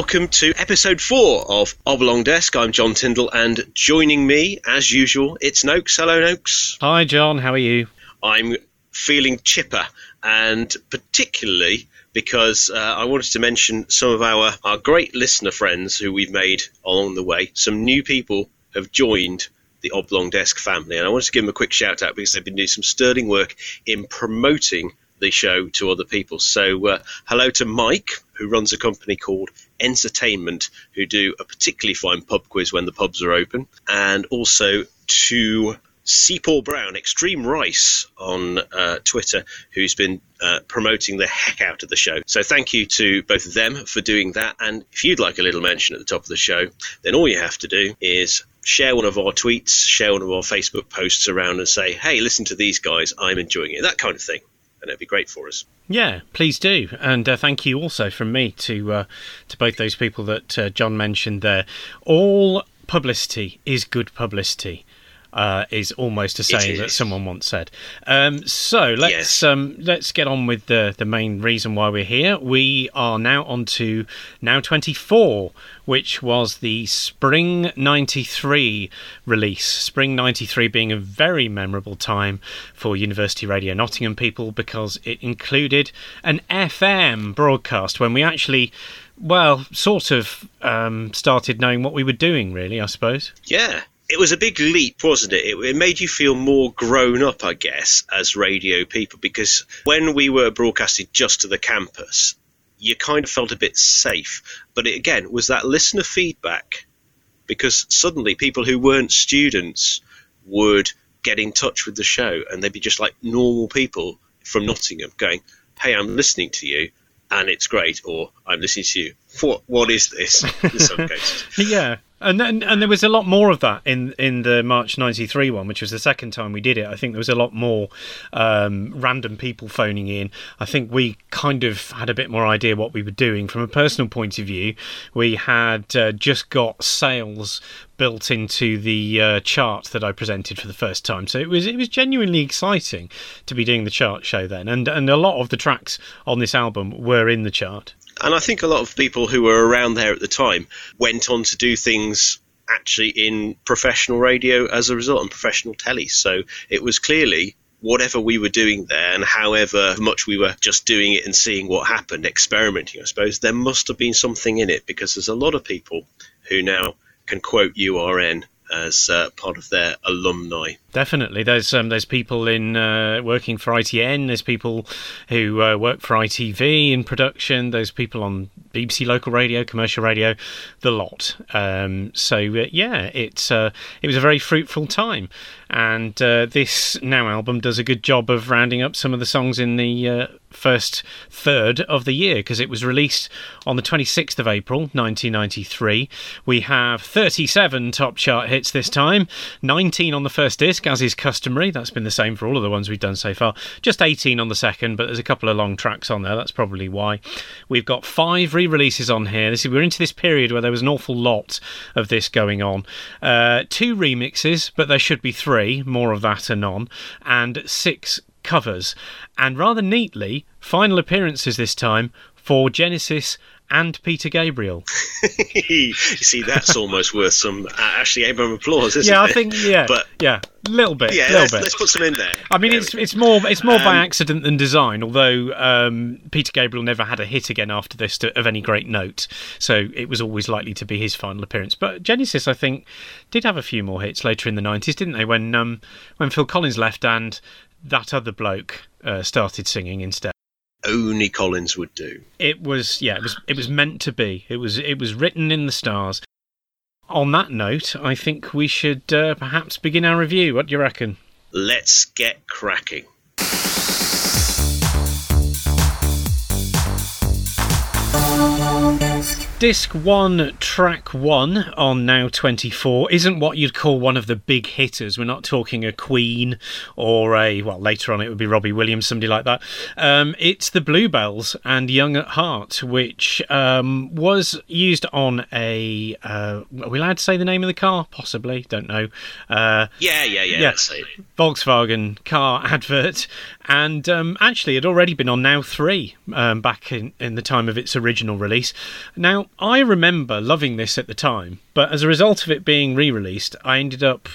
welcome to episode four of Oblong Desk. I'm John Tyndall, and joining me, as usual, it's Noakes. Hello, Noakes. Hi, John. How are you? I'm feeling chipper, and particularly because uh, I wanted to mention some of our, our great listener friends who we've made along the way. Some new people have joined the Oblong Desk family, and I wanted to give them a quick shout out because they've been doing some sterling work in promoting the show to other people. So, uh, hello to Mike, who runs a company called Entertainment, who do a particularly fine pub quiz when the pubs are open, and also to C. Paul Brown, Extreme Rice on uh, Twitter, who's been uh, promoting the heck out of the show. So thank you to both of them for doing that. And if you'd like a little mention at the top of the show, then all you have to do is share one of our tweets, share one of our Facebook posts around and say, hey, listen to these guys, I'm enjoying it, that kind of thing. And it'd be great for us. Yeah, please do, and uh, thank you also from me to uh, to both those people that uh, John mentioned there. All publicity is good publicity uh, is almost a saying that someone once said. Um, so let's yes. um, let's get on with the the main reason why we're here. We are now on to now twenty four, which was the spring ninety three release. Spring ninety three being a very memorable time for University Radio Nottingham people because it included an FM broadcast when we actually well, sort of um, started knowing what we were doing, really, I suppose. Yeah, it was a big leap, wasn't it? it? it? made you feel more grown up, I guess, as radio people, because when we were broadcasting just to the campus, you kind of felt a bit safe. But it, again, was that listener feedback, because suddenly people who weren't students would get in touch with the show, and they'd be just like normal people from Nottingham going, "Hey, I'm listening to you." And it's great, or I'm listening to you. What what is this? In some cases, yeah, and then, and there was a lot more of that in in the March '93 one, which was the second time we did it. I think there was a lot more um, random people phoning in. I think we kind of had a bit more idea what we were doing from a personal point of view. We had uh, just got sales built into the uh, chart that I presented for the first time, so it was it was genuinely exciting to be doing the chart show then, and and a lot of the tracks on this album were in the chart. And I think a lot of people who were around there at the time went on to do things actually in professional radio as a result and professional telly. So it was clearly whatever we were doing there and however much we were just doing it and seeing what happened, experimenting, I suppose, there must have been something in it because there's a lot of people who now can quote URN as uh, part of their alumni. Definitely, there's um, there's people in uh, working for ITN. There's people who uh, work for ITV in production. There's people on BBC local radio, commercial radio, the lot. Um, so uh, yeah, it's uh, it was a very fruitful time, and uh, this now album does a good job of rounding up some of the songs in the first third of the year because it was released on the 26th of April 1993. We have 37 top chart hits this time, 19 on the first disc, as is customary. That's been the same for all of the ones we've done so far. Just 18 on the second, but there's a couple of long tracks on there. That's probably why. We've got five re releases on here. This is, we're into this period where there was an awful lot of this going on. Uh, two remixes, but there should be three, more of that anon, and six covers, and rather neatly, final appearances this time for Genesis and Peter Gabriel. you see, that's almost worth some uh, Ashley Abram applause, isn't yeah, it? I think yeah, but yeah, a little bit, yeah. Little let's, bit. let's put some in there. I mean, it's it's more it's more um, by accident than design. Although um, Peter Gabriel never had a hit again after this to, of any great note, so it was always likely to be his final appearance. But Genesis, I think, did have a few more hits later in the nineties, didn't they? When um, when Phil Collins left and that other bloke uh, started singing instead. Only Collins would do. It was yeah, it was it was meant to be. It was it was written in the stars. On that note, I think we should uh, perhaps begin our review. What do you reckon? Let's get cracking. Disc 1, track 1 on Now 24 isn't what you'd call one of the big hitters. We're not talking a Queen or a, well, later on it would be Robbie Williams, somebody like that. Um, it's the Bluebells and Young at Heart, which um, was used on a. Uh, are we allowed to say the name of the car? Possibly, don't know. Uh, yeah, yeah, yeah. yeah Volkswagen car advert and um, actually had already been on Now 3 um, back in, in the time of its original release. Now, I remember loving this at the time, but as a result of it being re released, I ended up,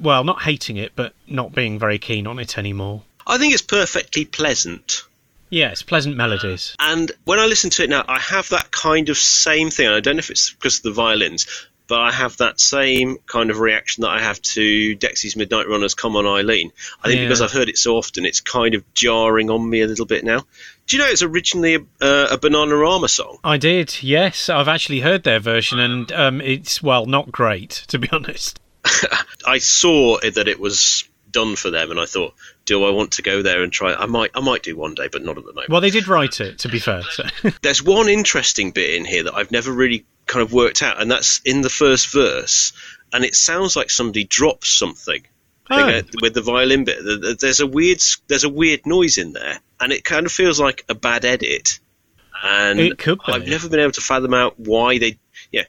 well, not hating it, but not being very keen on it anymore. I think it's perfectly pleasant. Yes, pleasant melodies. And when I listen to it now, I have that kind of same thing. I don't know if it's because of the violins, but I have that same kind of reaction that I have to Dexy's Midnight Runners Come On Eileen. I think Yeah. because I've heard it so often, it's kind of jarring on me a little bit now. Do you know it's originally a, uh, a Bananarama song? I did, yes. I've actually heard their version, and um, it's, well, not great, to be honest. I saw that it was done for them, and I thought, do I want to go there and try? I might, I might do one day, but not at the moment. Well, they did write it, to be fair. So. There's one interesting bit in here that I've never really kind of worked out, and that's in the first verse, and it sounds like somebody drops something. Oh. Go- with the violin bit. Th- th- There's a weird, there's a weird noise in there, and it kind of feels like a bad edit. And It could be. I've never been able to fathom out why they, yeah,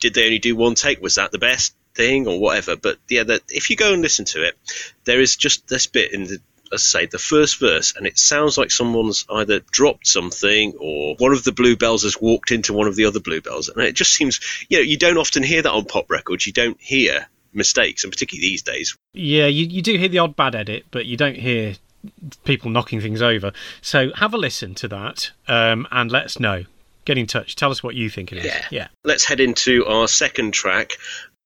did they only do one take? Was that the best thing or whatever? But yeah, that if you go and listen to it, there is just this bit in the. As I say, the first verse, and it sounds like someone's either dropped something or one of the bluebells has walked into one of the other bluebells, and it just seems, you know, you don't often hear that on pop records. You don't hear mistakes, and particularly these days, Yeah, you, you do hear the odd bad edit, but you don't hear people knocking things over. So have a listen to that um, and let us know. Get in touch. Tell us what you think it is. Yeah. Yeah. let's head into our second track.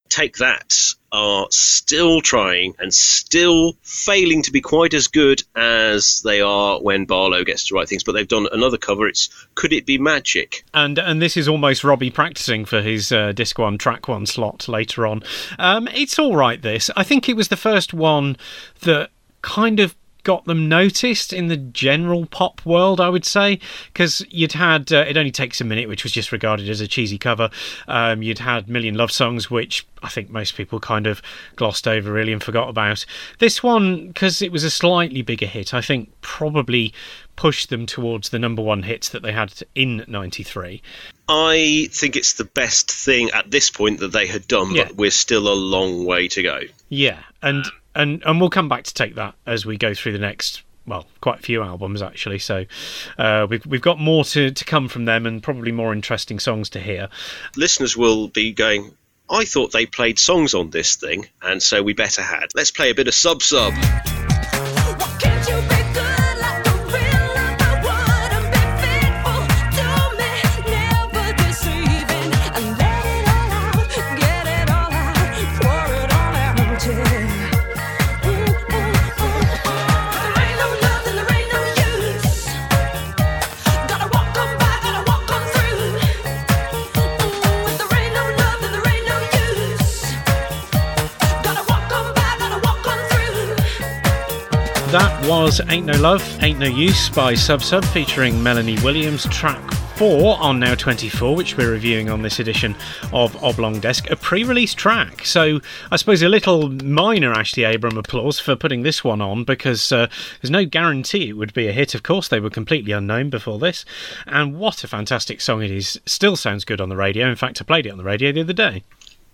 Take That are still trying and still failing to be quite as good as they are when Barlow gets to write things, but they've done another cover. It's Could It Be Magic? And and this is almost Robbie practicing for his uh, disc one, track one slot later on. Um, it's all right. This I think it was the first one that kind of got them noticed in the general pop world. I would say because you'd had uh, it only takes a minute, which was just regarded as a cheesy cover. Um, you'd had Million Love Songs, which I think most people kind of glossed over really and forgot about. This one, because it was a slightly bigger hit, I think probably pushed them towards the number one hits that they had in '93. I think it's the best thing at this point that they had done, Yeah. but we're still a long way to go. Yeah, and and and we'll come back to take that as we go through the next. Well, quite a few albums actually. So uh, we've we've got more to, to come from them, and probably more interesting songs to hear. Listeners will be going, I thought they played songs on this thing, and so we better had. Let's play a bit of Sub Sub. Was "Ain't No Love, Ain't No Use" by Sub Sub, featuring Melanie Williams. Track four on Now 24, which we're reviewing on this edition of Oblong Desk, a pre-release track. So I suppose a little minor Ashley Abram applause for putting this one on because uh, there's no guarantee it would be a hit. Of course, they were completely unknown before this, and what a fantastic song it is! Still sounds good on the radio. In fact, I played it on the radio the other day.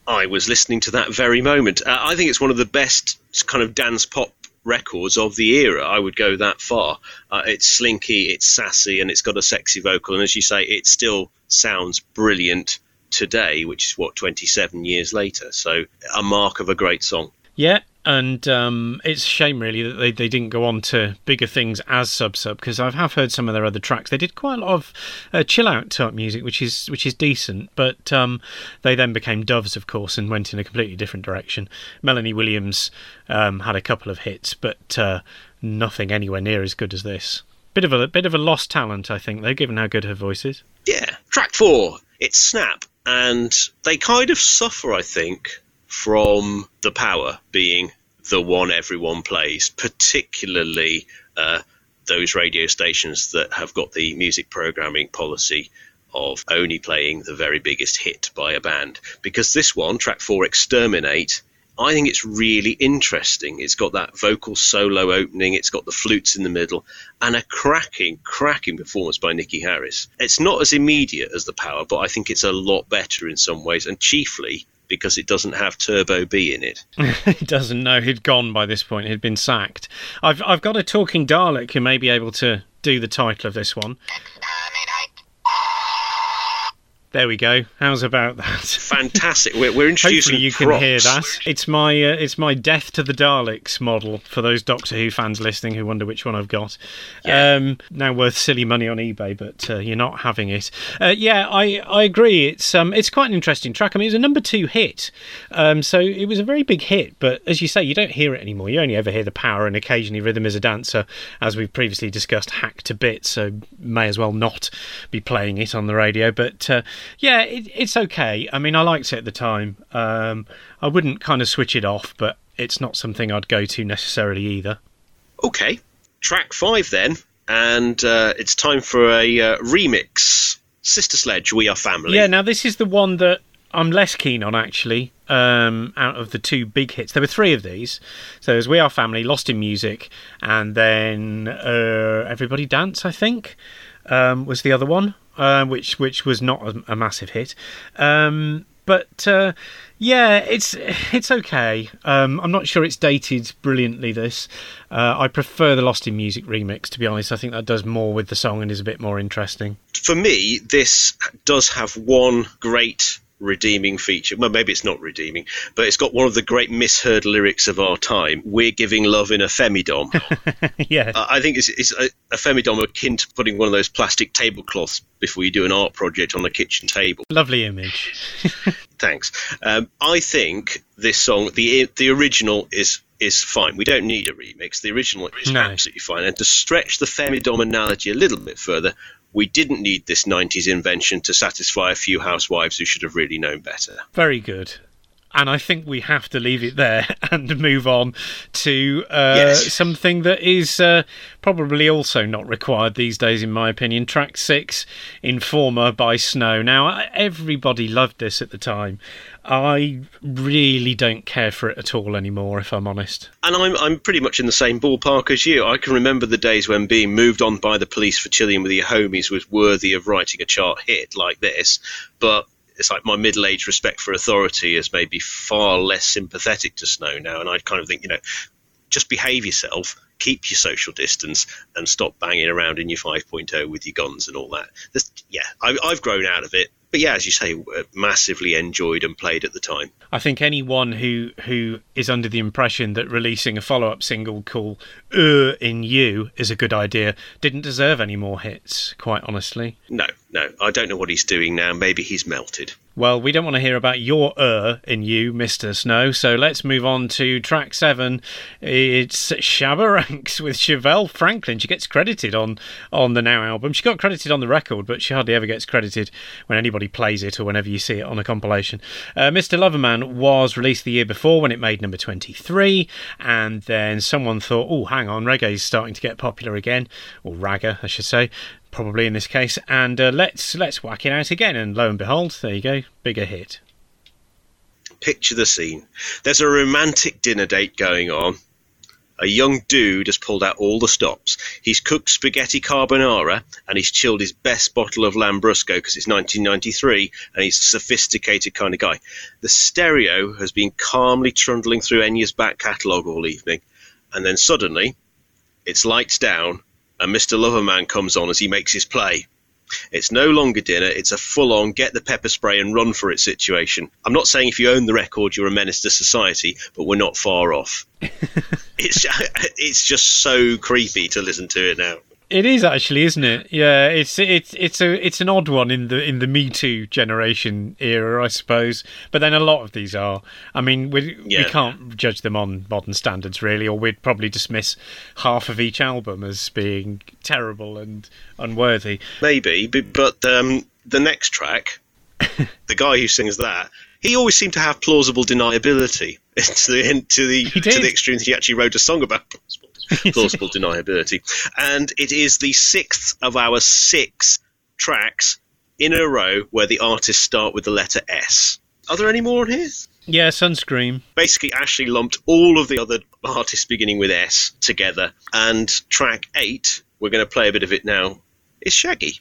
I was listening to that very moment. Uh, I think it's one of the best kind of dance pop records of the era. I would go that far. Uh, it's slinky, it's sassy, and it's got a sexy vocal. And as you say, it still sounds brilliant today, which is what 27 years later. So a mark of a great song. Yeah, and um, it's a shame really that they, they didn't go on to bigger things as Sub Sub because I have heard some of their other tracks. They did quite a lot of uh, chill out type music, which is which is decent. But um, they then became Doves, of course, and went in a completely different direction. Melanie Williams um, had a couple of hits, but uh, nothing anywhere near as good as this. Bit of a bit of a lost talent, I think, though, given how good her voice is. Yeah. Track four, it's Snap. And they kind of suffer, I think, from the power being the one everyone plays, particularly uh, those radio stations that have got the music programming policy of only playing the very biggest hit by a band. Because this one, track four, Exterminate, I think it's really interesting. It's got that vocal solo opening, it's got the flutes in the middle, and a cracking, cracking performance by Niki Harris. It's not as immediate as The Power, but I think it's a lot better in some ways, and chiefly because it doesn't have Turbo B in it. he doesn't know he'd gone by this point. He'd been sacked. I've I've got a talking Dalek who may be able to do the title of this one. There we go. How's about that? Fantastic. We're, we're introducing Hopefully you can hear that. It's my uh, it's my death to the Daleks model for those Doctor Who fans listening who wonder which one I've got. Yeah. Um, now worth silly money on eBay, but uh, you're not having it. Uh, yeah, I, I agree. It's um it's quite an interesting track. I mean, it was a number two hit, um, so it was a very big hit. But as you say, you don't hear it anymore. You only ever hear the power and occasionally rhythm as a dancer, as we've previously discussed, hacked to bits. So may as well not be playing it on the radio. But uh, yeah, it, it's okay. I mean, I liked it at the time. Um, I wouldn't kind of switch it off, but it's not something I'd go to necessarily either. Okay, track five then, and uh, it's time for a uh, remix. Sister Sledge, We Are Family. Yeah, now this is the one that I'm less keen on actually. Um, out of the two big hits, there were three of these. So there's "We Are Family," "Lost in Music," and then uh, "Everybody Dance." I think um, was the other one, uh, which which was not a, a massive hit. Um, but uh, yeah, it's it's okay. Um, I'm not sure it's dated brilliantly. This uh, I prefer the "Lost in Music" remix. To be honest, I think that does more with the song and is a bit more interesting. For me, this does have one great redeeming feature. Well, maybe it's not redeeming, but it's got one of the great misheard lyrics of our time. We're giving love in a femidom. yeah, I I think it's, it's a, a femidom akin to putting one of those plastic tablecloths before you do an art project on the kitchen table. lovely image. Thanks. Um, I think this song, the the original is is fine. We don't need a remix. The original is No. absolutely fine. And to stretch the femidom analogy a little bit further, we didn't need this 90s invention to satisfy a few housewives who should have really known better. Very good. And I think we have to leave it there and move on to uh, Yes. something that is uh, probably also not required these days, in my opinion. Track six, Informer by Snow. Now, everybody loved this at the time. I really don't care for it at all anymore, if I'm honest. And I'm, I'm pretty much in the same ballpark as you. I can remember the days when being moved on by the police for chilling with your homies was worthy of writing a chart hit like this. But it's like my middle aged respect for authority is maybe far less sympathetic to Snow now. And I kind of think, you know, just behave yourself, keep your social distance, and stop banging around in your 5.0 with your guns and all that. This, yeah, I, I've grown out of it. But yeah, as you say, uh, massively enjoyed and played at the time. I think anyone who who is under the impression that releasing a follow up single called "Uh in You" is a good idea didn't deserve any more hits. Quite honestly. No, no, I don't know what he's doing now. Maybe he's melted. Well, we don't want to hear about your "uh" in you, Mister Snow. So let's move on to track seven. It's Shabba Ranks with Chevelle Franklin. She gets credited on on the Now album. She got credited on the record, but she hardly ever gets credited when anybody plays it or whenever you see it on a compilation. Uh, Mr. Loverman was released the year before when it made number twenty three, and then someone thought, "Oh, hang on, reggae's starting to get popular again, or ragga, I should say." Probably in this case, and uh, let's let's whack it out again, and lo and behold, there you go, bigger hit. Picture the scene. There's a romantic dinner date going on. A young dude has pulled out all the stops. He's cooked spaghetti carbonara and he's chilled his best bottle of Lambrusco because it's 1993 and he's a sophisticated kind of guy. The stereo has been calmly trundling through Enya's back catalogue all evening, and then suddenly it's lights down and Mr. Loverman comes on as he makes his play. It's no longer dinner, it's a full on get the pepper spray and run for it situation. I'm not saying if you own the record you're a menace to society, but we're not far off. it's, it's just so creepy to listen to it now. It is actually, isn't it? Yeah, it's it's it's a it's an odd one in the in the Me Too generation era, I suppose. But then a lot of these are. I mean, we we can't judge them on modern standards, really, or we'd probably dismiss half of each album as being terrible and unworthy. Maybe, but, but um, the next track, the guy who sings that, he always seemed to have plausible deniability to the to the to the extreme that he actually wrote a song about plausible, deniability, and it is the sixth of our six tracks in a row where the artists start with the letter S. Are there any more on here? Yeah, Sunscreem. Basically, Ashley lumped all of the other artists beginning with S together, and track eight, we're going to play a bit of it now, is Shaggy.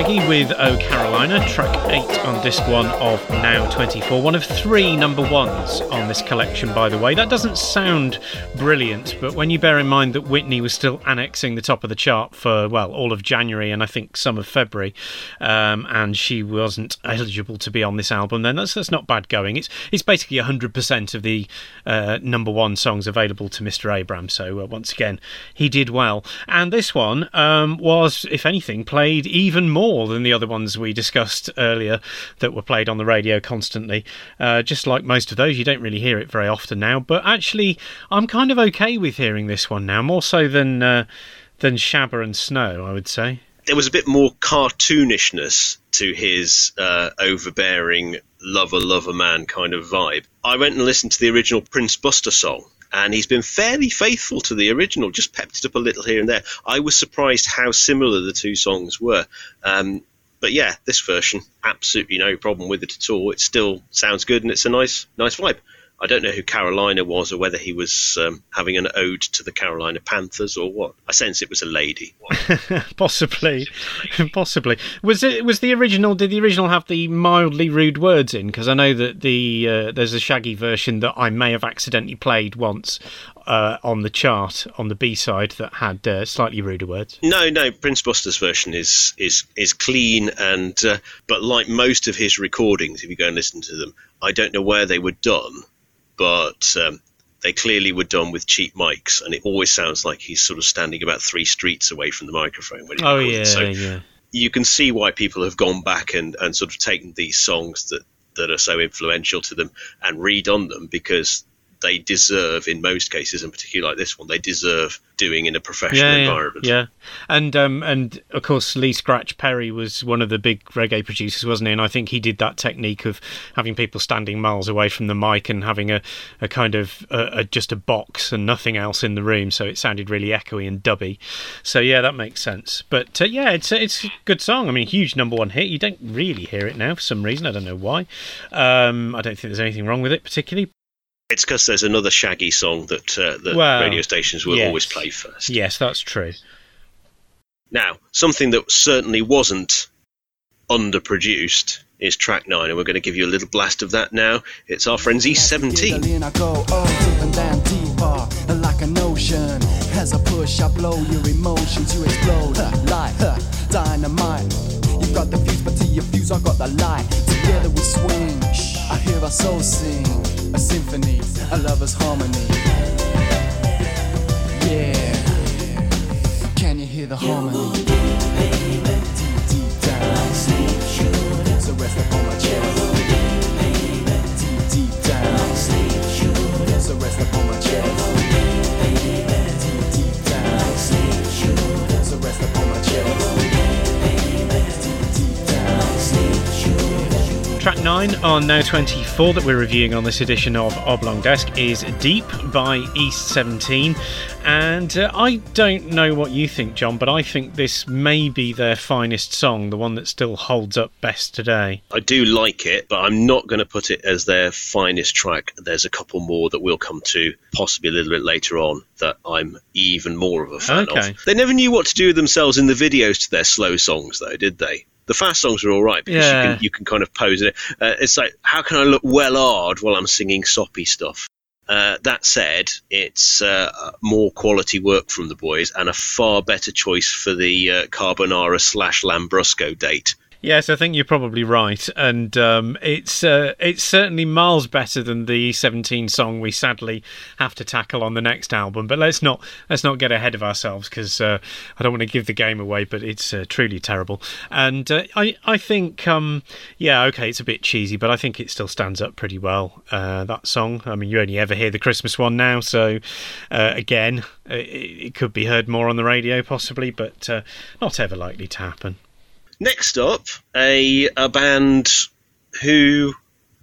Shaggy with Oh Carolina, track 8 on disc 1 of Now 24. One of three number ones on this collection, by the way. That doesn't sound brilliant, but when you bear in mind that Whitney was still annexing the top of the chart for, well, all of January and I think some of February, um, and she wasn't eligible to be on this album, then that's, that's not bad going. It's, it's basically 100% of the uh, number one songs available to Mr. Abrams, so uh, once again, he did well. And this one um, was, if anything, played even more than the other ones we discussed earlier that were played on the radio constantly. Uh, just like most of those, you don't really hear it very often now. But actually, I'm kind of okay with hearing this one now, more so than uh, than Shabba and Snow, I would say. there was a bit more cartoonishness to his uh, overbearing lover lover man kind of vibe. I went and listened to the original Prince Buster song. And he's been fairly faithful to the original, just pepped it up a little here and there. I was surprised how similar the two songs were. Um, but yeah, this version, absolutely no problem with it at all. It still sounds good and it's a nice, nice vibe. I don't know who Carolina was or whether he was um, having an ode to the Carolina Panthers or what. I sense it was a lady. possibly, possibly. Was it was the original? Did the original have the mildly rude words in? Because I know that the uh, there's a Shaggy version that I may have accidentally played once uh, on the chart on the B side that had uh, slightly ruder words. No, no. Prince Buster's version is is is clean and, uh, but like most of his recordings, if you go and listen to them, I don't know where they were done, but um, they clearly were done with cheap mics, and it always sounds like he's sort of standing about three streets away from the microphone when he Oh yeah, So yeah. you can see why people have gone back and, and sort of taken these songs that, that are so influential to them and redone them because they deserve, in most cases, and particularly like this one, they deserve doing in a professional yeah, environment. Yeah, and um, and of course Lee Scratch Perry was one of the big reggae producers, wasn't he? And I think he did that technique of having people standing miles away from the mic and having a, a kind of a, a, just a box and nothing else in the room, so it sounded really echoey and dubby. So yeah, that makes sense. But uh, yeah, it's a, it's a good song. I mean, huge number one hit. You don't really hear it now for some reason. I don't know why. Um, I don't think there's anything wrong with it particularly. It's because there's another Shaggy song that uh, the Well, radio stations will yes. always play first. Yes, that's true. Now, something that certainly wasn't underproduced is track nine, and we're going to give you a little blast of that now. It's our friends E17. In I go, oh, deep and down deeper, like an ocean. As I push, I blow your emotions, you explode like huh, dynamite. You got the fuse, but to your fuse, I got the light. Together we swing. I hear our soul sing, a symphony, a lover's harmony. Yeah, can you hear the harmony? Deep, deep down. So rest upon my. Deep, deep down. So rest upon my chest. Track 9 on Now 24 that we're reviewing on this edition of Oblong Desk is Deep by East 17. And uh, I don't know what you think, John, but I think this may be their finest song, the one that still holds up best today. I do like it, but I'm not going to put it as their finest track. There's a couple more that we'll come to possibly a little bit later on that I'm even more of a fan Okay. of. They never knew what to do with themselves in the videos to their slow songs, though, did they? The fast songs are all right because Yeah. you can you can kind of pose it. Uh, it's like how can I look well hard while I'm singing soppy stuff? Uh, that said, it's uh, more quality work from the boys and a far better choice for the uh, Carbonara slash Lambrusco date. Yes, I think you're probably right, and um, it's uh, it's certainly miles better than the E17 song we sadly have to tackle on the next album. But let's not let's not get ahead of ourselves because uh, I don't want to give the game away. But it's uh, truly terrible, and uh, I I think um, yeah okay it's a bit cheesy, but I think it still stands up pretty well. Uh, that song, I mean, you only ever hear the Christmas one now, so uh, again it, it could be heard more on the radio possibly, but not ever likely to happen. Next up, a a band who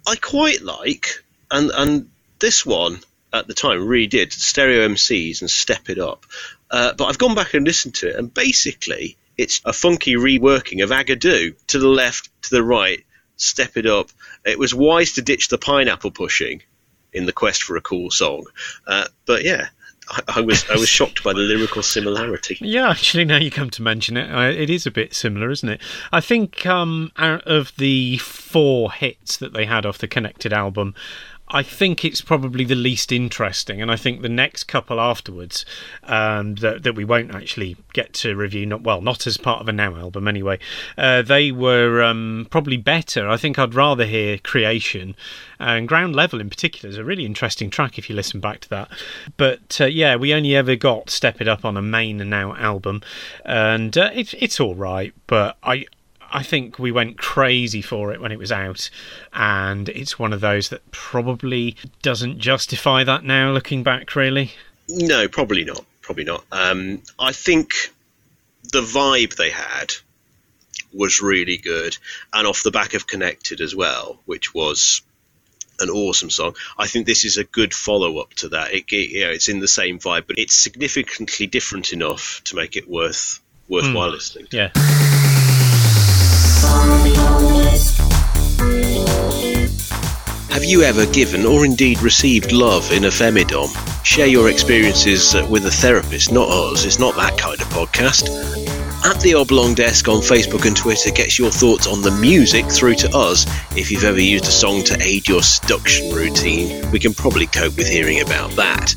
I quite like, and and this one at the time really did Stereo MCs and Step It Up. Uh, but I've gone back and listened to it, and basically it's a funky reworking of Agadoo to the left, to the right, Step It Up. It was wise to ditch the pineapple pushing in the quest for a cool song, uh, but yeah. I, was I was shocked by the lyrical similarity. Yeah, actually, now you come to mention it, it is a bit similar, isn't it? I think um, out of the four hits that they had off the Connected album, I think it's probably the least interesting, and I think the next couple afterwards um, that, that we won't actually get to review, not well, not as part of a now album anyway. Uh, they were um, probably better. I think I'd rather hear Creation and Ground Level in particular is a really interesting track if you listen back to that. But uh, yeah, we only ever got Step It Up on a main now album, and uh, it's it's all right, but I I think we went crazy for it when it was out, and it's one of those that probably doesn't justify that now, looking back, really. No, probably not. Probably not. Um, I think the vibe they had was really good, and off the back of Connected as well, which was an awesome song. I think this is a good follow up to that. It, it, you know, it's in the same vibe, but it's significantly different enough to make it worth worthwhile listening. to. Yeah. Have you ever given or indeed received love in a femidom? Share your experiences uh, with a therapist, not us. It's not that kind of podcast. At the Oblong Desk on Facebook and Twitter gets your thoughts on the music through to us. If you've ever used a song to aid your seduction routine, we can probably cope with hearing about that.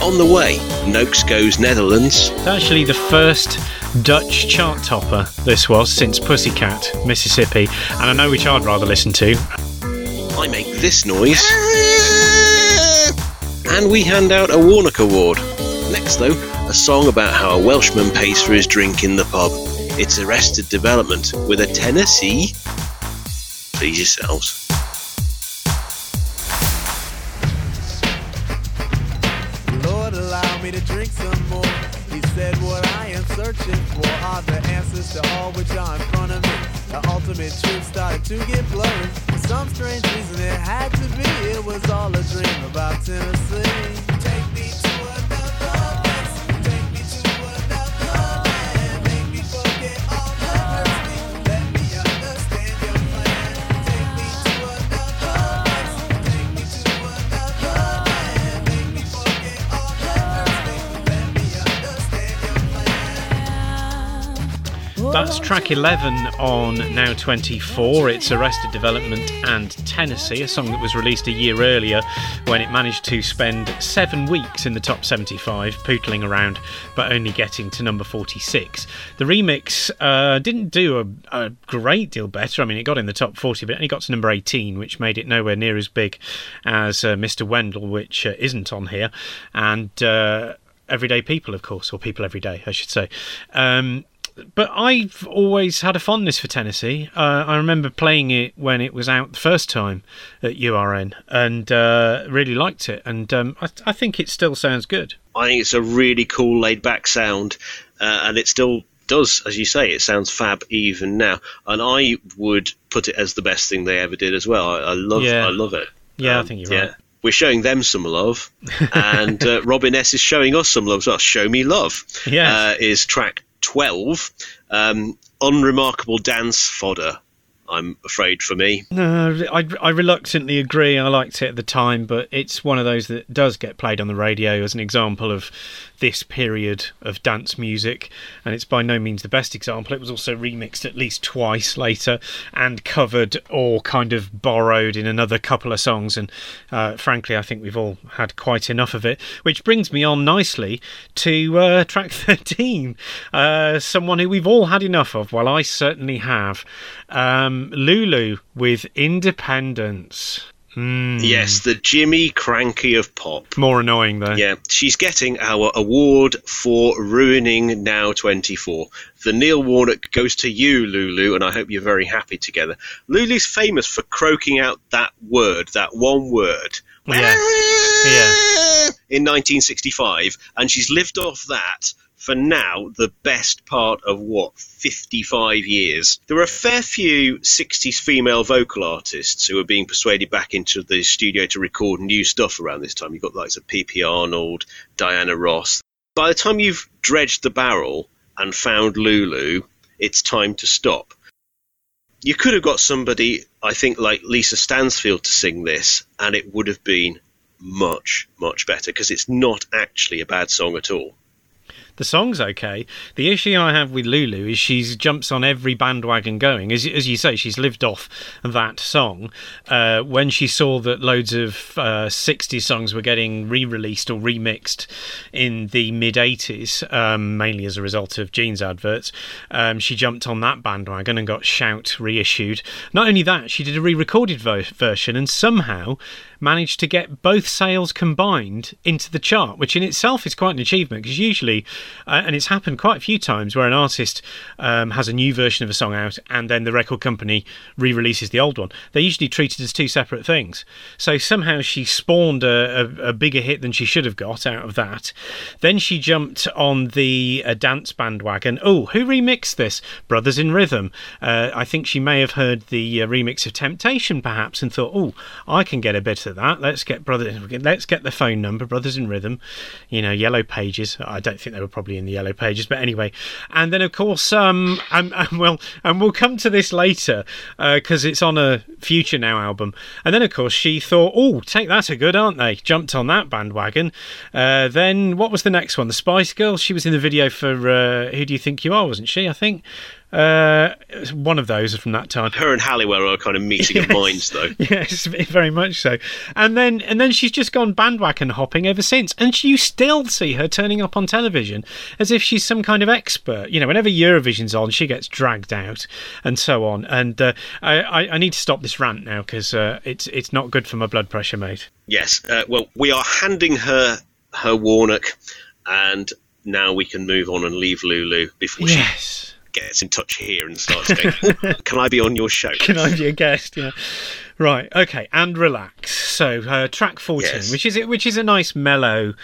On the way, Noakes goes Netherlands. It's actually the first Dutch chart topper this was since Pussycat, Mississippi, and I know which I'd rather listen to. I make this noise. And we hand out a Warnock Award. Next, though, a song about how a Welshman pays for his drink in the pub. It's Arrested Development with a Tennessee. Please yourselves. Answers to all which are in front of me. The ultimate truth started to get blurry. For some strange reason, it had to be. It was all a dream about Tennessee. That's track 11 on Now 24. It's Arrested Development and Tennessee, a song that was released a year earlier when it managed to spend seven weeks in the top 75, pootling around, but only getting to number 46. The remix uh, didn't do a, a great deal better. I mean, it got in the top 40, but it only got to number 18, which made it nowhere near as big as uh, Mr. Wendal, which uh, isn't on here. And. Uh, Everyday people, of course, or people every day, I should say. Um, but I've always had a fondness for Tennessee. Uh, I remember playing it when it was out the first time at URN, and uh, really liked it. And um, I, I think it still sounds good. I think it's a really cool, laid back sound, uh, and it still does, as you say, it sounds fab even now. And I would put it as the best thing they ever did as well. I, I love, Yeah. I love it. Yeah, I think you're right. We're showing them some love, and uh, Robin S is showing us some love as well. Show Me Love Yes. uh, is track 12. Um, unremarkable dance fodder, I'm afraid for me. No, I, I reluctantly agree. I liked it at the time, but it's one of those that does get played on the radio as an example of this period of dance music, and it's by no means the best example. It was also remixed at least twice later and covered or kind of borrowed in another couple of songs, and uh, frankly, I think we've all had quite enough of it. Which brings me on nicely to uh, track 13, uh, someone who we've all had enough of. Well, I certainly have. Um, Lulu with Independence. Mm, Yes, the Jimmy Krankie of pop. More annoying though. Yeah, she's getting our award for ruining Now 24. The Neil Warnock goes to you, Lulu, and I hope you're very happy together. Lulu's famous for croaking out that word, that one word. Yeah. Yeah. In 1965, and she's lived off that for now the best part of what 55 years. There are a fair few 60s female vocal artists who are being persuaded back into the studio to record new stuff around this time. You've got likes of P.P. Arnold, Diana Ross. By the time you've dredged the barrel and found Lulu, it's time to stop. You could have got somebody, I think, like Lisa Stansfield to sing this, and it would have been much, much better because it's not actually a bad song at all. The song's okay. The issue I have with Lulu is she jumps on every bandwagon going. As, as you say, she's lived off that song. Uh, when she saw that loads of uh, 60s songs were getting re released or remixed in the mid 80s, um, mainly as a result of jeans adverts, um, she jumped on that bandwagon and got Shout reissued. Not only that, she did a re recorded vo- version and somehow managed to get both sales combined into the chart, which in itself is quite an achievement because usually, uh, and it's happened quite a few times where an artist um, has a new version of a song out and then the record company re releases the old one. They're usually treated as two separate things. So somehow she spawned a, a, a bigger hit than she should have got out of that. Then she jumped on the uh, dance bandwagon. Oh, who remixed this? Brothers in Rhythm. Uh, I think she may have heard the uh, remix of Temptation perhaps and thought, oh, I can get a bit of that. Let's get brothers. Let's get the phone number. Brothers in Rhythm. You know, Yellow Pages. I don't think they were probably in the Yellow Pages, but anyway. And then of course, um, and, and well, and we'll come to this later because it's on a Future Now album. And then of course she thought, oh, take that a good, aren't they? Jumped on that bandwagon. Uh, then what was the next one? The Spice Girls. She was in the video for uh, Who Do You Think You Are, wasn't she? I think. Uh, one of those from that time. Her and Halliwell are kind of meeting of minds, though. Yes, very much so. And then and then she's just gone bandwagon hopping ever since. And you still see her turning up on television as if she's some kind of expert. You know, whenever Eurovision's on, she gets dragged out and so on. And uh, I, I, I need to stop this rant now because uh, it's it's not good for my blood pressure, mate. Yes. Uh, well, we are handing her her Warnock, and now we can move on and leave Lulu before she Yes. Gets in touch here and starts going, "Oh, "Can I be on your show?" Can I be a guest? Yeah. Right. Okay. And relax. So uh, track fourteen, Yes. which is it, which is a nice mellow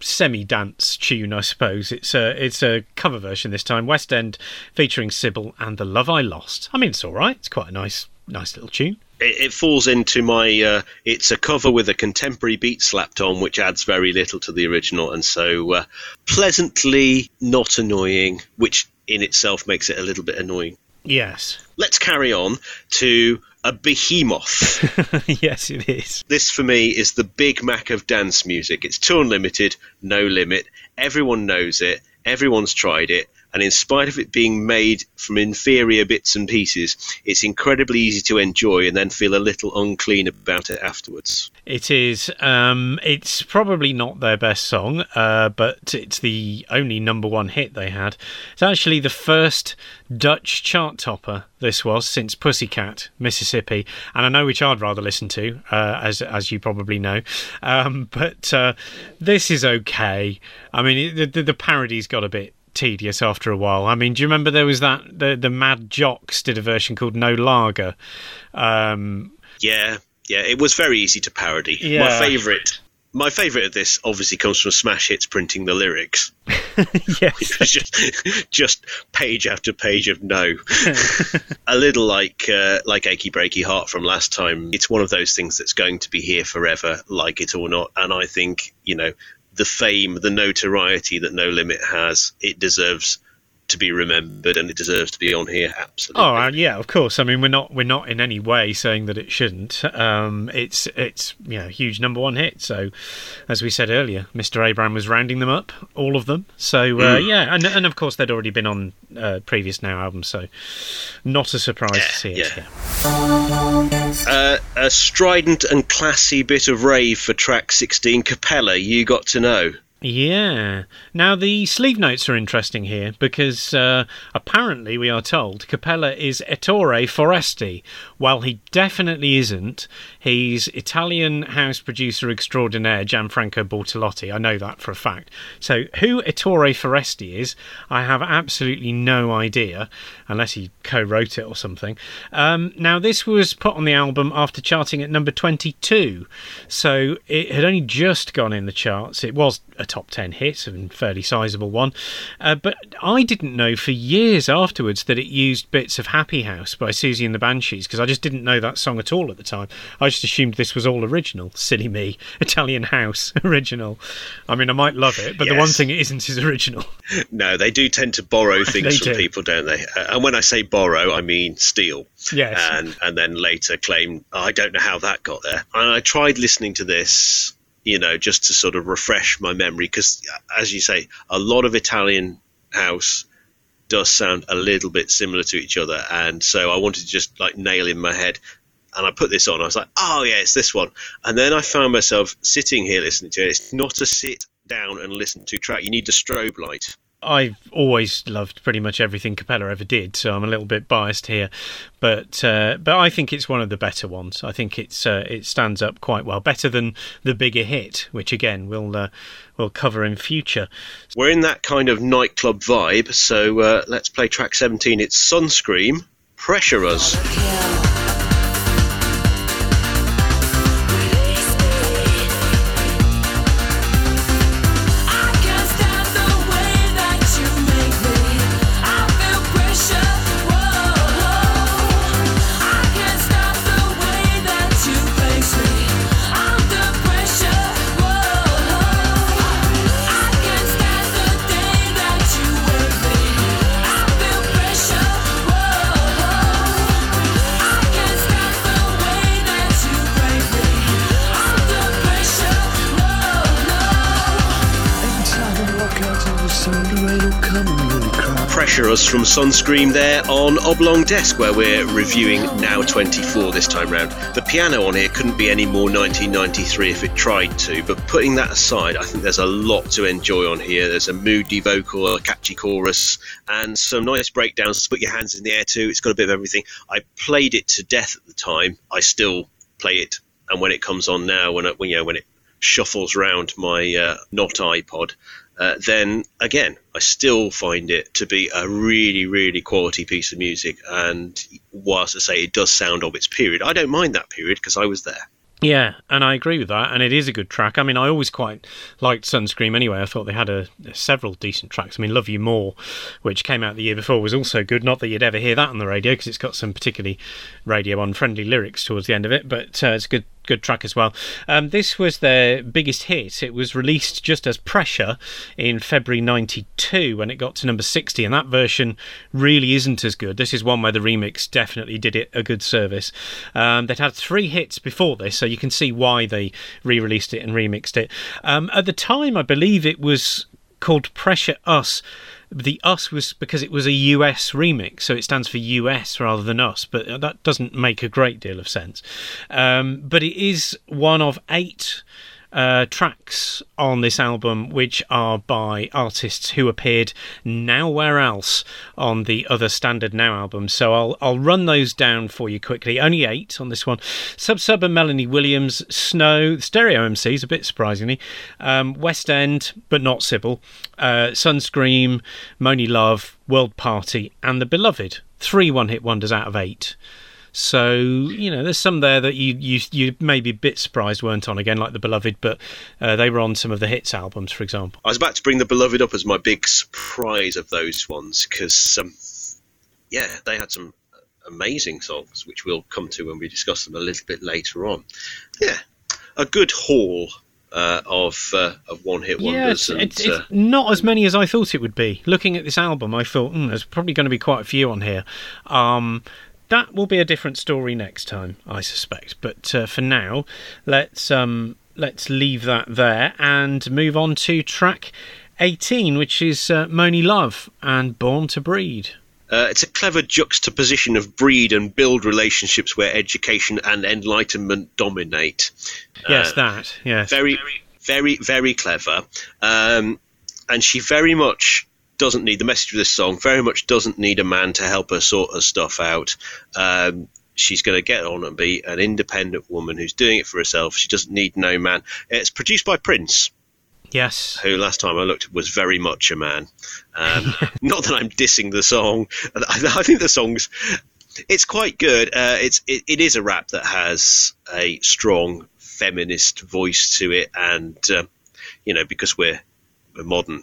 semi-dance tune, I suppose. It's a it's a cover version this time. West End featuring Sybil and the Love I Lost. I mean, it's all right. It's quite a nice nice little tune. it, it falls into my uh, it's a cover with a contemporary beat slapped on which adds very little to the original and so uh, pleasantly not annoying which in itself makes it a little bit annoying. Yes. let's carry on to a behemoth. Yes, it is. this for me is the big mac of dance music. It's 2 Unlimited no limit. Everyone knows it. Everyone's tried it and in spite of it being made from inferior bits and pieces it's incredibly easy to enjoy and then feel a little unclean about it afterwards It is. Um, it's probably not their best song, uh, but it's the only number one hit they had. It's actually the first Dutch chart topper. This was since Pussycat, Mississippi, and I know which I'd rather listen to, uh, as as you probably know. Um, but uh, this is okay. I mean, the, the parody's got a bit tedious after a while. I mean, do you remember there was that the the Mad Jocks did a version called No Lager? Um, Yeah, yeah, it was very easy to parody. Yeah. My favourite, my favourite of this obviously comes from Smash Hits printing the lyrics. yes. Just, just page after page of no. a little like uh, like achy breaky heart from last time. It's one of those things that's going to be here forever, like it or not. And I think you know the fame, the notoriety that No Limit has, it deserves to be remembered, and it deserves to be on here. Absolutely. Oh yeah, of course. I mean, we're not we're not in any way saying that it shouldn't. Um, it's it's you know a huge number one hit. So, as we said earlier, Mr. Abraham was rounding them up, all of them. So uh, yeah, and and of course they'd already been on uh, previous Now albums, so not a surprise to see it. yeah. here. Uh, a strident and classy bit of rave for track 16, Cappella. You got to know. Yeah. Now the sleeve notes are interesting here because uh, apparently we are told Cappella is Ettore Foresti. While he definitely isn't, he's Italian house producer extraordinaire Gianfranco Bortolotti. I know that for a fact. So who Ettore Foresti is, I have absolutely no idea, unless he co-wrote it or something. Um, now this was put on the album after charting at number 22, so it had only just gone in the charts. It was a top 10 hit and fairly sizable one. Uh, but I didn't know for years afterwards that it used bits of Happy House by Siouxsie and the Banshees because I just didn't know that song at all at the time. I just assumed this was all original. Silly me. Italian House original. I mean, I might love it, but the one thing it isn't is original. No, they do tend to borrow things from do. people, don't they? Uh, and when I say borrow, I mean steal. Yes. And and then later claim, "Oh, I don't know how that got there. And I tried listening to this, you know, just to sort of refresh my memory, because uh, as you say, a lot of Italian house does sound a little bit similar to each other, and so I wanted to just like nail in my head. And I put this on. I was like, "Oh yeah, it's this one." And then I found myself sitting here listening to it. It's not a sit down and listen to track. You need the strobe light. I've always loved pretty much everything Cappella ever did, so I'm a little bit biased here, but uh, but I think it's one of the better ones. I think it's uh, it stands up quite well, better than the bigger hit, which again we'll uh, we'll cover in future. We're in that kind of nightclub vibe, so uh, let's play track 17. It's Sunscreem, Pressure Us. From Sunscreem there on Oblong Desk, where we're reviewing Now 24 this time round. The piano on here couldn't be any more 1993 if it tried to, but putting that aside, I think there's a lot to enjoy on here. There's a moody vocal, a catchy chorus, and some nice breakdowns to put your hands in the air to. It's got a bit of everything. I played it to death at the time. I still play it, and when it comes on now, when when, you know, when it shuffles round my uh, not iPod, uh, then again, I still find it to be a really, really quality piece of music. And whilst I say it does sound of its period, I don't mind that period because I was there. Yeah, and I agree with that, and it is a good track. I mean, I always quite liked Sunscreem anyway. I thought they had a, several decent tracks. I mean, Love You More, which came out the year before, was also good. Not that you'd ever hear that on the radio because it's got some particularly radio unfriendly lyrics towards the end of it, but uh, it's a good good track as well. Um, this was their biggest hit. It was released just as Pressure in February '92 when it got to number 60, and that version really isn't as good. This is one where the remix definitely did it a good service. Um, they'd had three hits before this, so you can see why they re-released it and remixed it. Um, at the time, I believe it was called Pressure Us. The us was because it was a US remix, so it stands for US rather than us, but that doesn't make a great deal of sense. Um, but it is one of eight uh, tracks on this album, which are by artists who appeared nowhere else on the other Standard Now albums. So I'll I'll run those down for you quickly. Only eight on this one. Sub Sub and Melanie Williams, Snow, Stereo MCs, a bit surprisingly, um, West End, but not Sybil, uh, Sunscreem, Monie Love, World Party, and The Beloved. Three one-hit wonders out of eight. So you know, there's some there that you you you may be a bit surprised weren't on again, like the Beloved, but uh, they were on some of the hits albums, for example. I was about to bring the Beloved up as my big surprise of those ones because, um, yeah, they had some amazing songs, which we'll come to when we discuss them a little bit later on. Yeah, a good haul uh, of uh, of one hit Yeah, wonders. it's, and, it's, uh, not as many as I thought it would be. Looking at this album, I thought mm, there's probably going to be quite a few on here. Um, that will be a different story next time, I suspect. But uh, for now, let's um, let's leave that there and move on to track 18, which is uh, Monie Love and Born to Breed. Uh, it's a clever juxtaposition of breed and build relationships where education and enlightenment dominate. Yes, Uh, that. Yes. very, very, very clever. Um, and she very much doesn't need the message of this song. Very much doesn't need a man to help her sort her stuff out. Um, she's going to get on and be an independent woman who's doing it for herself. She doesn't need no man. It's produced by Prince Yes. who last time I looked was very much a man. Um, not that I'm dissing the song. I, I think the song's it's quite good. Uh, it's it, it is a rap that has a strong feminist voice to it, and uh, you know because we're we're modern.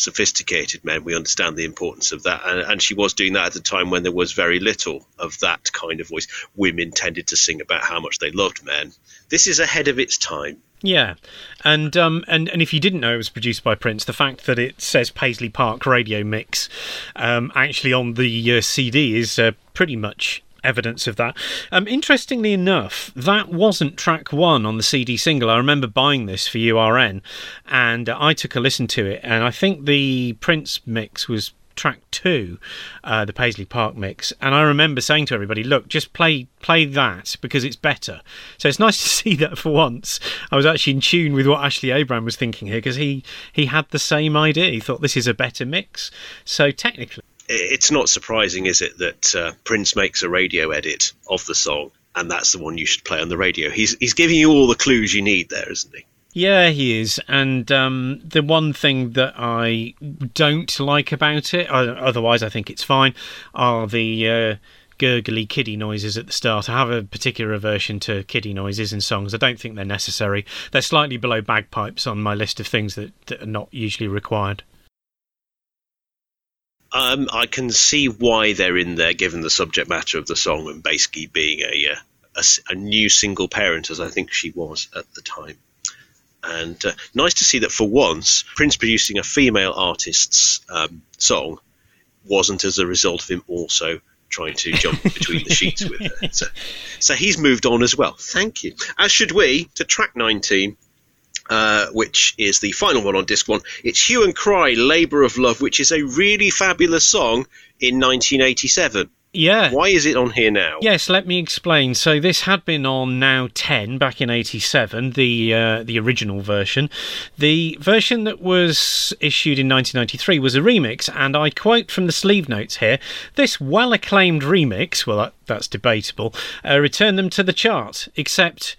Sophisticated men, we understand the importance of that, and, and she was doing that at a time when there was very little of that kind of voice. Women tended to sing about how much they loved men. This is ahead of its time. Yeah, and um, and and if you didn't know it was produced by Prince, the fact that it says Paisley Park Radio Mix um, actually on the uh, CD is uh, pretty much evidence of that. Um, interestingly enough, that wasn't track one on the CD single. I remember buying this for URN, and uh, I took a listen to it, and I think the Prince mix was track two, uh, the Paisley Park mix, and I remember saying to everybody, "Look, just play play that because it's better." So it's nice to see that for once I was actually in tune with what Ashley Abram was thinking here because he he had the same idea. He thought this is a better mix. So technically, it's not surprising, is it, that uh, Prince makes a radio edit of the song, and that's the one you should play on the radio. He's he's giving you all the clues you need there, isn't he? Yeah, he is. And um, the one thing that I don't like about it, otherwise I think it's fine, are the uh, gurgly kiddie noises at the start. I have a particular aversion to kiddie noises in songs. I don't think they're necessary. They're slightly below bagpipes on my list of things that, that are not usually required. Um, I can see why they're in there, given the subject matter of the song, and basically being a, uh, a a new single parent, as I think she was at the time. And uh, nice to see that for once, Prince producing a female artist's um, song wasn't as a result of him also trying to jump between the sheets with her. So, so he's moved on as well. Thank you. As should we to track 19, uh, which is the final one on disc one. It's Hue and Cry, Labour of Love, which is a really fabulous song in 1987. Yeah. Why is it on here now? Yes, let me explain. So this had been on Now 10 back in 87, the uh, the original version. The version that was issued in 1993 was a remix, and I quote from the sleeve notes here, this well-acclaimed remix, well that, that's debatable, uh, returned them to the chart, except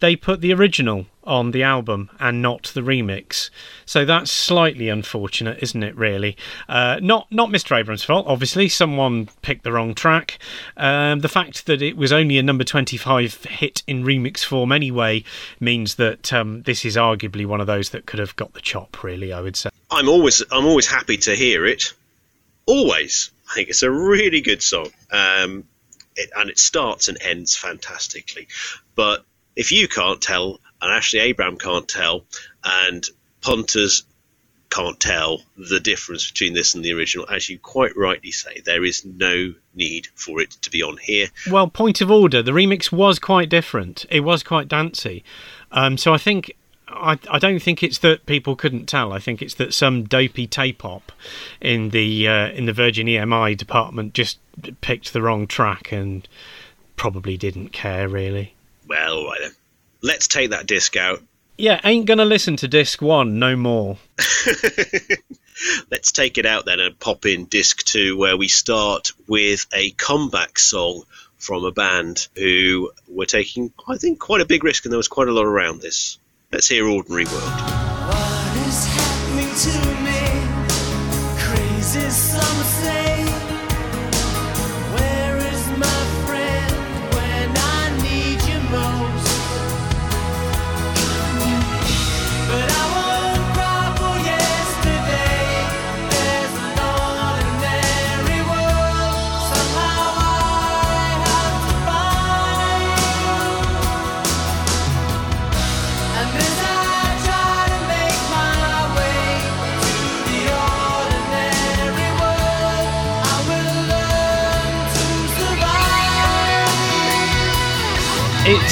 they put the original on the album and not the remix. So that's slightly unfortunate, isn't it? Really, uh, not not Mr. Abrams' fault. Obviously, someone picked the wrong track. Um, the fact that it was only a number twenty-five hit in remix form anyway means that um, this is arguably one of those that could have got the chop. Really, I would say. I'm always I'm always happy to hear it. Always, I think it's a really good song, um, it, and it starts and ends fantastically. But if you can't tell, and Ashley Abram can't tell, and punters can't tell the difference between this and the original, as you quite rightly say, there is no need for it to be on here. Well, point of order, the remix was quite different. It was quite dancey. Um, so I think I, I don't think it's that people couldn't tell. I think it's that some dopey tape op in the uh, in the Virgin EMI department just picked the wrong track and probably didn't care really. Well, all right then. Let's take that disc out. Yeah, ain't gonna listen to disc one no more. Let's take it out then and pop in disc two, where we start with a comeback song from a band who were taking, I think, quite a big risk, and there was quite a lot around this. Let's hear Ordinary World.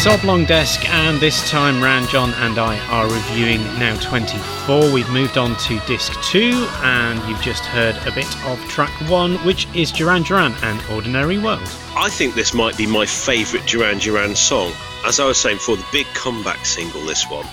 It's Oblong Desk, and this time Ranjon and I are reviewing Now 24. We've moved on to disc 2, and you've just heard a bit of track 1, which is Duran Duran and Ordinary World. I think this might be my favourite Duran Duran song. As I was saying before, the big comeback single, this one.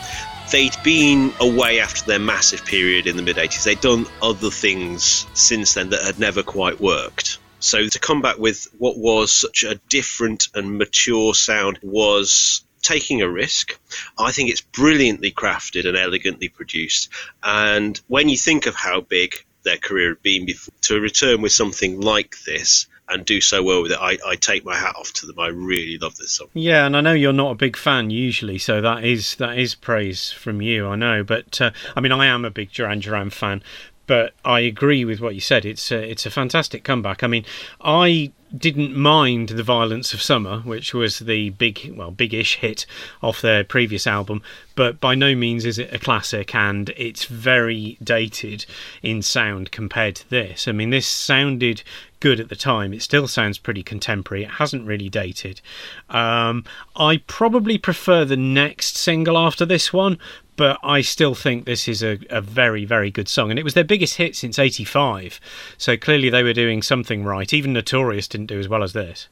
They'd been away after their massive period in the mid 80s. They'd done other things since then that had never quite worked. So to come back with what was such a different and mature sound was taking a risk. I think it's brilliantly crafted and elegantly produced. And when you think of how big their career had been before, to return with something like this and do so well with it, I, I take my hat off to them. I really love this song. Yeah, and I know you're not a big fan usually, so that is that is praise from you. I know, but uh, I mean, I am a big Duran Duran fan, but I agree with what you said. It's a, it's a fantastic comeback. I mean, I didn't mind the violence of summer which was the big well big-ish hit off their previous album but by no means is it a classic and it's very dated in sound compared to this i mean this sounded good at the time it still sounds pretty contemporary it hasn't really dated um, i probably prefer the next single after this one but I still think this is a, a very, very good song. And it was their biggest hit since 85. So clearly they were doing something right. Even Notorious didn't do as well as this.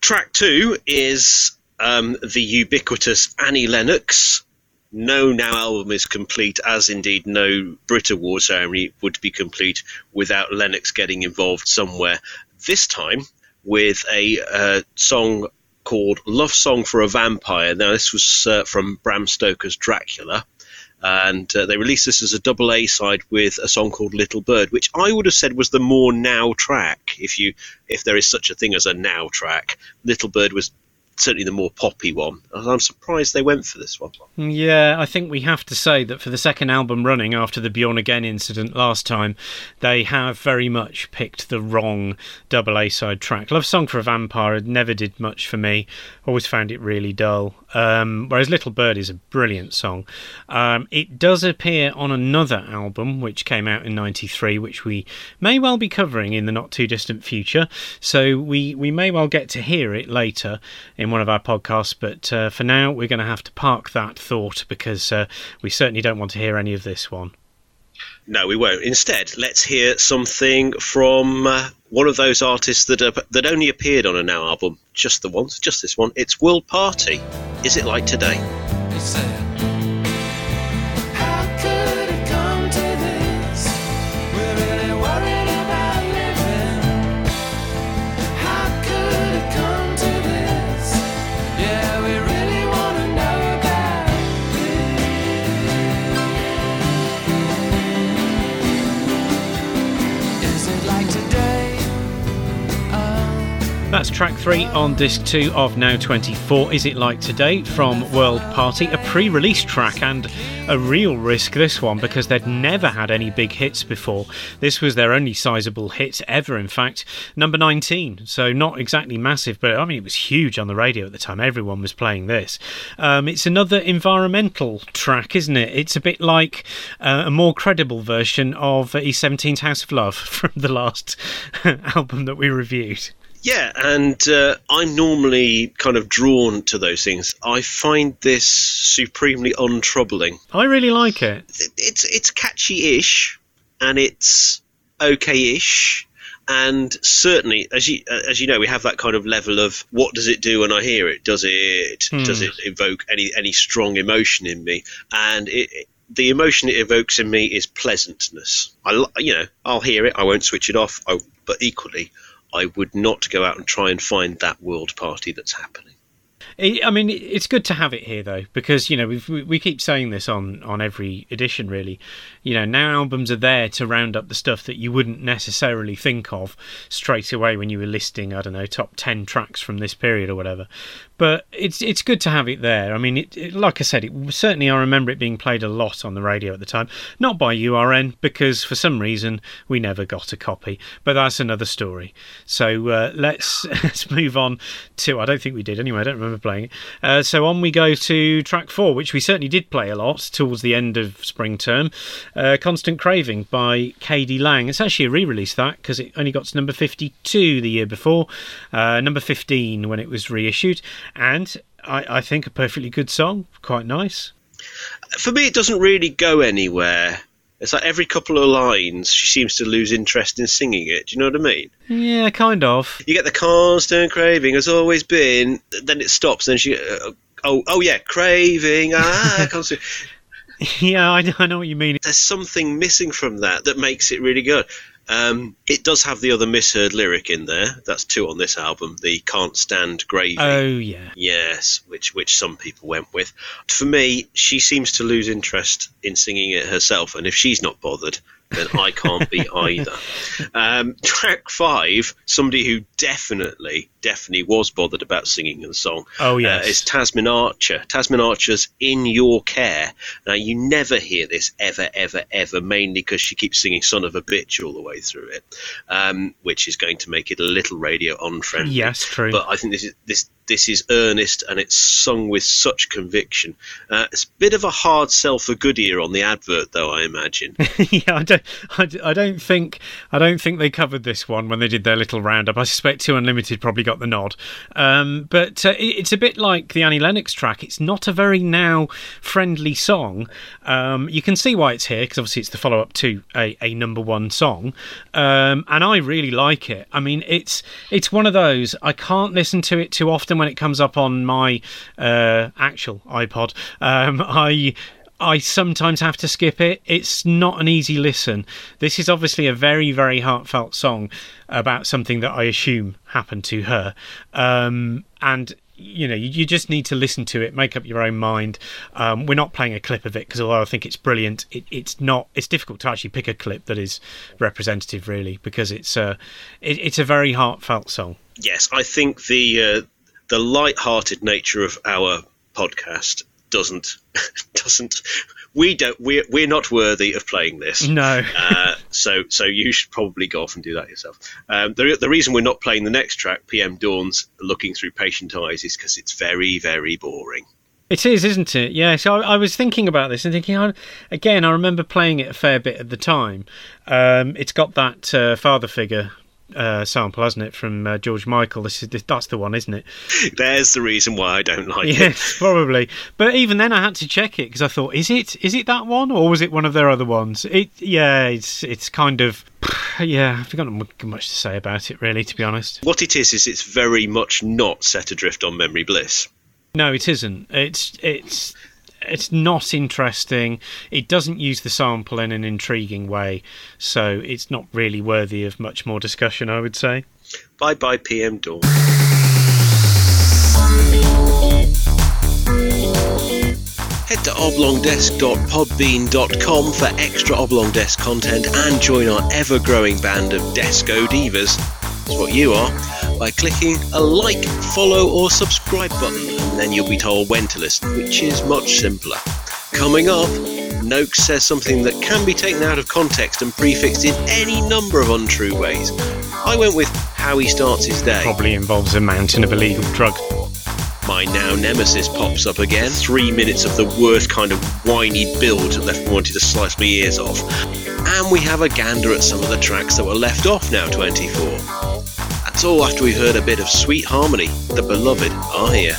Track two is um, the ubiquitous Annie Lennox. No Now album is complete, as indeed no Brit Award ceremony would be complete without Lennox getting involved somewhere. This time with a uh, song called Love Song for a Vampire. Now, this was uh, from Bram Stoker's Dracula. And uh, they released this as a double A side with a song called Little Bird, which I would have said was the more now track. If you, if there is such a thing as a now track, Little Bird was certainly the more poppy one. I'm surprised they went for this one. Yeah, I think we have to say that for the second album running after the Bjorn Again incident last time, they have very much picked the wrong double A side track. Love Song for a Vampire never did much for me. Always found it really dull. Um, whereas Little Bird is a brilliant song. Um, it does appear on another album which came out in '93, which we may well be covering in the not too distant future. So we we may well get to hear it later in one of our podcasts. But uh, for now, we're going to have to park that thought because uh, we certainly don't want to hear any of this one. No, we won't. Instead, let's hear something from uh, one of those artists that uh, that only appeared on a Now album, just the once, just this one. It's World Party. Is it like today? That's track three on disc two of Now 24. Is It Like Today from World Party? A pre release track and a real risk, this one, because they'd never had any big hits before. This was their only sizable hit ever, in fact. Number 19, so not exactly massive, but I mean, it was huge on the radio at the time. Everyone was playing this. Um, it's another environmental track, isn't it? It's a bit like uh, a more credible version of E17's House of Love from the last album that we reviewed. Yeah, and uh, I'm normally kind of drawn to those things. I find this supremely untroubling. I really like it. It- It's it's catchy-ish, and it's okay-ish, and certainly, as you as you know, we have that kind of level of what does it do when I hear it? Does it does it evoke any any strong emotion in me? And it. it- the emotion it evokes in me is pleasantness. I, you know, I'll hear it. I won't switch it off. I, but equally, I would not go out and try and find that world party that's happening. I mean, it's good to have it here though, because you know we we keep saying this on on every edition. Really, you know, now albums are there to round up the stuff that you wouldn't necessarily think of straight away when you were listing, I don't know, top ten tracks from this period or whatever. But it's it's good to have it there. I mean, it, it, like I said, it certainly I remember it being played a lot on the radio at the time, not by URN because for some reason we never got a copy. But that's another story. So uh, let's let's move on to. I don't think we did anyway. I don't remember playing it. Uh, so on we go to track four, which we certainly did play a lot towards the end of spring term. uh, Constant Craving by K.D. Lang. It's actually a re release, that, because it only got to number 52 the year before, uh, number 15 when it was reissued, and I, I think a perfectly good song, quite nice. For me, it doesn't really go anywhere. It's like every couple of lines, she seems to lose interest in singing it. Do you know what I mean? Yeah, kind of. You get the constant craving has always been. Then it stops. Then she, uh, oh, oh yeah, craving. Ah, constant. Yeah, I, I know what you mean. There's something missing from that that makes it really good. Um, it does have the other misheard lyric in there. That's two on this album. The can't stand gravy. Oh, yeah. Yes, which which some people went with. For me, she seems to lose interest in singing it herself, and if she's not bothered, then I can't be either. Um, track five, somebody who definitely, definitely was bothered about singing the song. Oh, yes. uh, is Tasmin Archer. Tasmin Archer's "In Your Care." Now you never hear this ever, ever, ever, mainly because she keeps singing "Son of a Bitch" all the way through it, um, which is going to make it a little radio unfriendly. Yes, true. But I think this is this this is earnest and it's sung with such conviction. Uh, it's a bit of a hard sell for Goodyear on the advert, though. I imagine. yeah, I don't, I, don't think, I don't think they covered this one when they did their little roundup. I suspect 2 Unlimited probably got the nod, um, but uh, it, it's a bit like the Annie Lennox track. It's not a very now friendly song. Um, you can see why it's here because obviously it's the follow up to a, a number one song, um, and I really like it. I mean, it's it's one of those I can't listen to it too often when it comes up on my uh, actual iPod. Um, I I sometimes have to skip it. It's not an easy listen. This is obviously a very, very heartfelt song about something that I assume happened to her. Um, and, you know, you, just need to listen to it, make up your own mind. Um, we're not playing a clip of it because although I think it's brilliant, it, it's not, it's difficult to actually pick a clip that is representative, really, because it's, uh, it, it's a very heartfelt song. yes, I think the uh, the light-hearted nature of our podcast doesn't doesn't we don't we're, we're not worthy of playing this. No. uh, so so you should probably go off and do that yourself. Um, the, the reason we're not playing the next track, PM Dawn's "Looking Through Patient Eyes," is because it's very very boring. It is, isn't it? Yeah. So I, I was thinking about this and thinking, I, again, I remember playing it a fair bit at the time. Um, it's got that uh, father figure uh, sample, hasn't it, from uh, George Michael? This is this, that's the one, isn't it? There's the reason why I don't like it. Yes, probably. But even then, I had to check it because I thought, is it is it that one or was it one of their other ones? It yeah, it's it's kind of yeah. I've got not much to say about it really, to be honest. What it is is it's very much not set adrift on memory bliss. No, it isn't. It's it's it's not interesting. It doesn't use the sample in an intriguing way, so it's not really worthy of much more discussion. I would say. Bye bye PM Dawn. Head to oblongdesk.podbean.com for extra Oblong Desk content and join our ever growing band of Desco Divas. That's what you are. By clicking a like, follow, or subscribe button, and then you'll be told when to listen, which is much simpler. Coming up, Noakes says something that can be taken out of context and prefixed in any number of untrue ways. I went with how he starts his day. Probably involves a mountain of illegal drugs. My now nemesis pops up again. Three minutes of the worst kind of whiny build that left me wanting to slice my ears off. And we have a gander at some of the tracks that were left off now 24. That's all after we've heard a bit of Sweet Harmony. The beloved are here.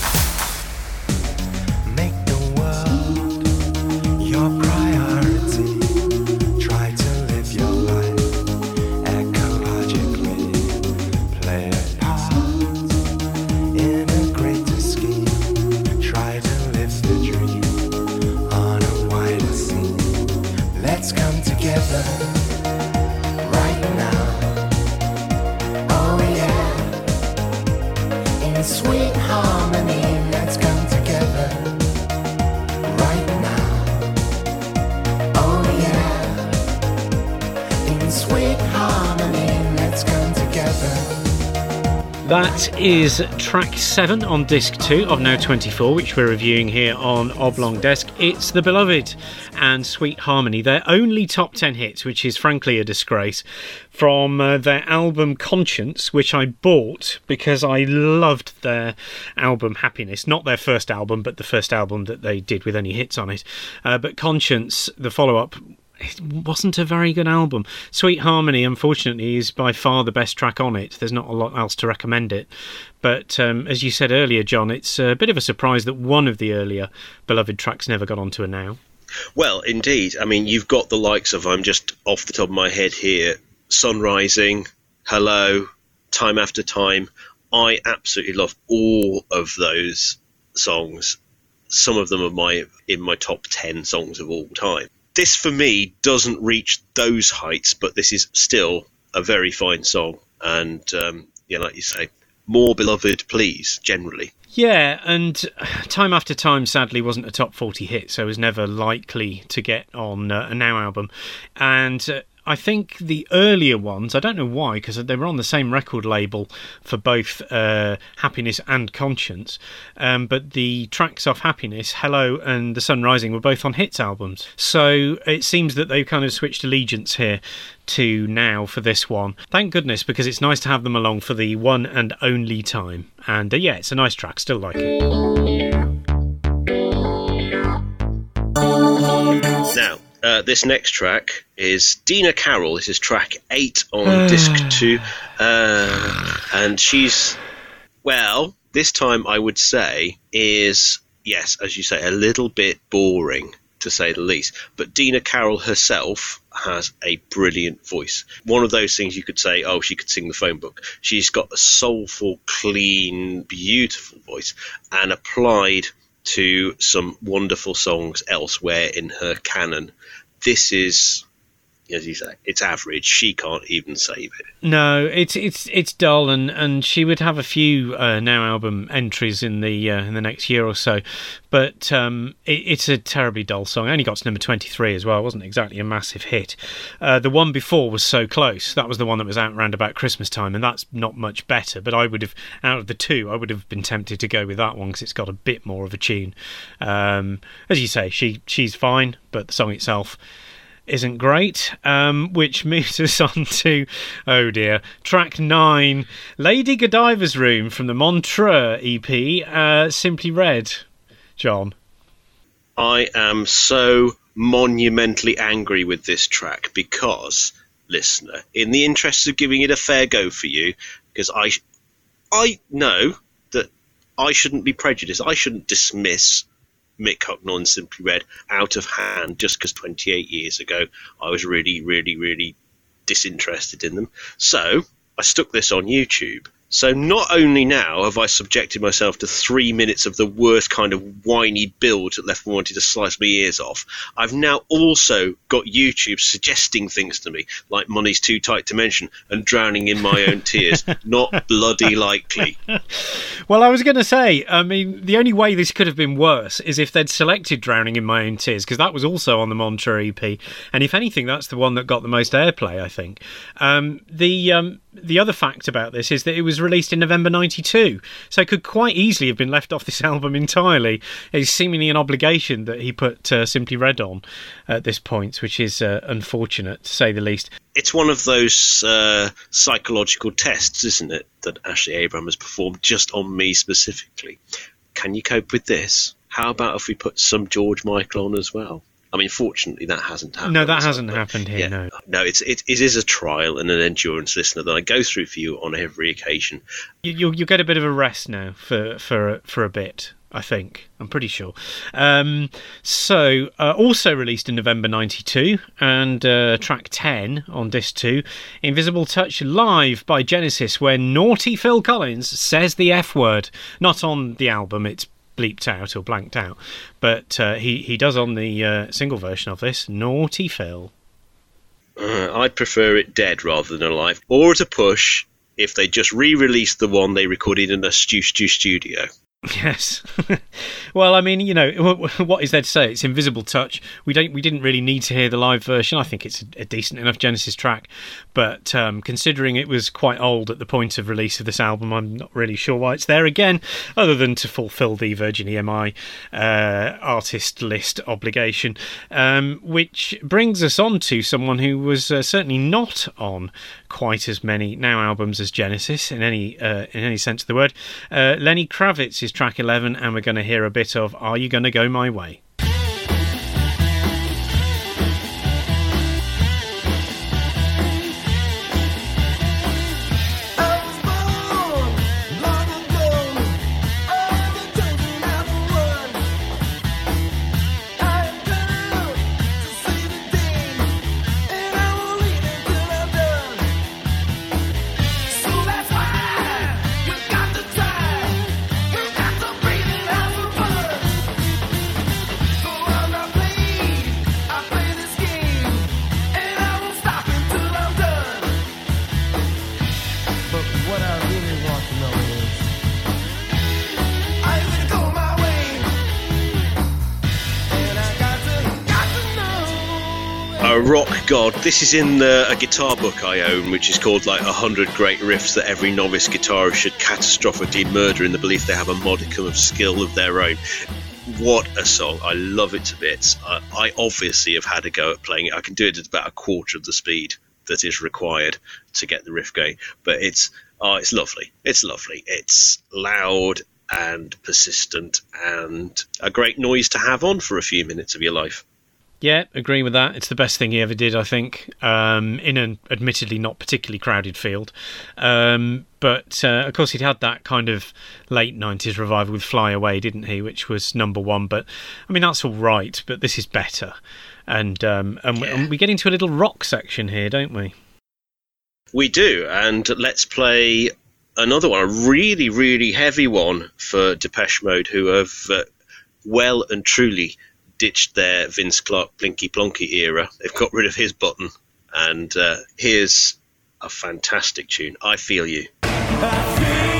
That is track 7 on disc 2 of No 24, which we're reviewing here on Oblong Desk. It's The Beloved and Sweet Harmony, their only top 10 hits, which is frankly a disgrace, from uh, their album Conscience, which I bought because I loved their album Happiness. Not their first album, but the first album that they did with any hits on it. Uh, but Conscience, the follow up, it wasn't a very good album. Sweet Harmony, unfortunately, is by far the best track on it. There's not a lot else to recommend it. But um, as you said earlier, John, it's a bit of a surprise that one of the earlier beloved tracks never got onto a now. Well, indeed. I mean, you've got the likes of, I'm just off the top of my head here, Sun Rising, Hello, Time After Time. I absolutely love all of those songs. Some of them are my in my top 10 songs of all time. This, for me, doesn't reach those heights, but this is still a very fine song. And, um, yeah, like you say, more beloved, please, generally. Yeah, and time after time, sadly, wasn't a top 40 hit, so it was never likely to get on uh, a Now album. And uh, I think the earlier ones, I don't know why, because they were on the same record label for both uh, Happiness and Conscience, um, but the tracks off Happiness, Hello and The Sun Rising, were both on hits albums. So it seems that they've kind of switched allegiance here to now for this one. Thank goodness, because it's nice to have them along for the one and only time. And uh, yeah, it's a nice track, still like it. Now, uh, this next track is Dina Carroll. This is track eight on disc two, uh, and she's well. This time, I would say is yes, as you say, a little bit boring to say the least. But Dina Carroll herself has a brilliant voice. One of those things you could say, oh, she could sing the phone book. She's got a soulful, clean, beautiful voice, and applied to some wonderful songs elsewhere in her canon. This is, as you say, it's average. She can't even save it. No, it's it's it's dull, and, and she would have a few uh, now album entries in the uh, in the next year or so, but um, it, it's a terribly dull song. It only got to number twenty three as well. It wasn't exactly a massive hit. Uh, the one before was so close. That was the one that was out round about Christmas time, and that's not much better. But I would have out of the two, I would have been tempted to go with that one because it's got a bit more of a tune. Um, as you say, she she's fine, but the song itself isn't great, um, which moves us on to, oh dear, track nine, Lady Godiva's Room from the Montreux EP, uh, Simply Red. John. I am so monumentally angry with this track because, listener, in the interest of giving it a fair go for you, because I, I know that I shouldn't be prejudiced. I shouldn't dismiss Mick Hucknall and Simply Red out of hand just because 28 years ago I was really, really, really disinterested in them. So I stuck this on YouTube. So not only now have I subjected myself to three minutes of the worst kind of whiny build that left me wanting to slice my ears off, I've now also got YouTube suggesting things to me like money's too tight to mention and drowning in my own tears. Not bloody likely. Well, I was going to say, I mean, the only way this could have been worse is if they'd selected Drowning in My Own Tears, because that was also on the Montreux EP. And if anything, that's the one that got the most airplay, I think. Um, the. Um, the other fact about this is that it was released in November 92, so it could quite easily have been left off this album entirely. It's seemingly an obligation that he put uh, Simply Red on at this point, which is uh, unfortunate to say the least. It's one of those uh, psychological tests, isn't it, that Ashley Abraham has performed just on me specifically. Can you cope with this? How about if we put some George Michael on as well? I mean, fortunately, that hasn't happened. No, that hasn't but- happened here, no. no, it's it, it is a trial and an endurance, listener, that I go through for you on every occasion. You, you'll, you'll get a bit of a rest now for for for a bit. I think I'm pretty sure. Um, so, uh, also released in November '92, and uh, track 10 on disc two, "Invisible Touch" live by Genesis, where naughty Phil Collins says the F word. Not on the album; it's bleeped out or blanked out, but uh, he he does on the uh, single version of this. Naughty Phil. Uh, I'd prefer it dead rather than alive, or at a push if they just re-released the one they recorded in a Stu Stu studio. Yes. well, I mean, you know, what is there to say? It's Invisible Touch. We don't, we didn't really need to hear the live version. I think it's a, decent enough Genesis track, but um, considering it was quite old at the point of release of this album, I'm not really sure why it's there again, other than to fulfil the Virgin EMI uh, artist list obligation. Um, which brings us on to someone who was uh, certainly not on quite as many now albums as Genesis in any uh, in any sense of the word. Uh, Lenny Kravitz is track 11, and we're going to hear a bit of "Are You Gonna Go My Way." This is in a guitar book I own, which is called like 100 Great Riffs that every novice guitarist should catastrophically murder in the belief they have a modicum of skill of their own. What a song. I love it to bits. I, I obviously have had a go at playing it. I can do it at about a quarter of the speed that is required to get the riff going. But it's oh, it's lovely. It's lovely. It's loud and persistent and a great noise to have on for a few minutes of your life. Yeah, agree with that. It's the best thing he ever did, I think, um, in an admittedly not particularly crowded field. Um, but uh, of course, he'd had that kind of late 90s revival with Fly Away, didn't he? Which was number one. But I mean, that's all right, but this is better. And, um, and, we, and we get into a little rock section here, don't we? We do, and let's play another one, a really, really heavy one for Depeche Mode, who have uh, well and truly ditched their Vince Clarke Blinky Plonky era. They've got rid of his button, and uh, here's a fantastic tune. I feel you. Your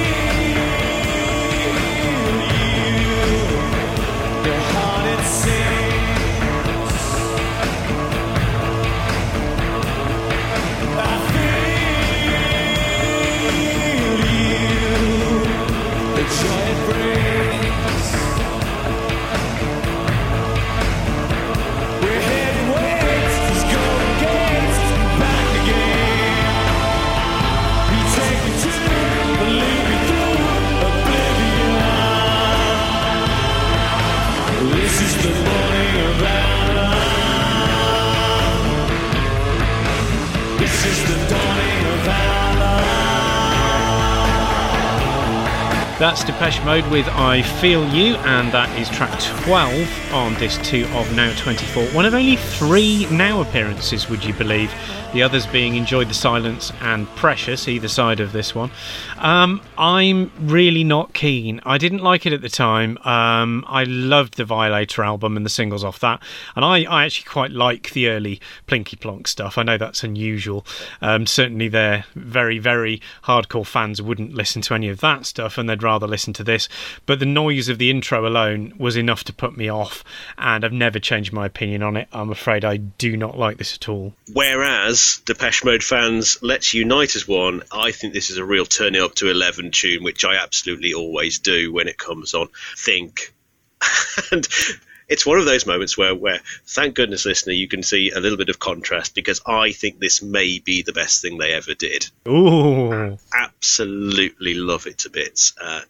That's Depeche Mode with I Feel You, and that is track 12 on disc 2 of Now 24. One of only three Now appearances, would you believe? The others being Enjoy the Silence and Precious, either side of this one. Um, I'm really not keen. I didn't like it at the time. Um, I loved the Violator album and the singles off that, and I, I actually quite like the early Plinky Plonk stuff. I know that's unusual. Um, certainly, their very, very hardcore fans wouldn't listen to any of that stuff, and they'd rather listen to this. But the noise of the intro alone was enough to put me off, and I've never changed my opinion on it. I'm afraid I do not like this at all. Whereas Depeche Mode fans, Let's Unite as one, I think this is a real turn it up to 11 tune, which I absolutely always do when it comes on. Think. and it's one of those moments where, where, thank goodness, listener, you can see a little bit of contrast because I think this may be the best thing they ever did. Ooh, Absolutely love it to bits. Uh,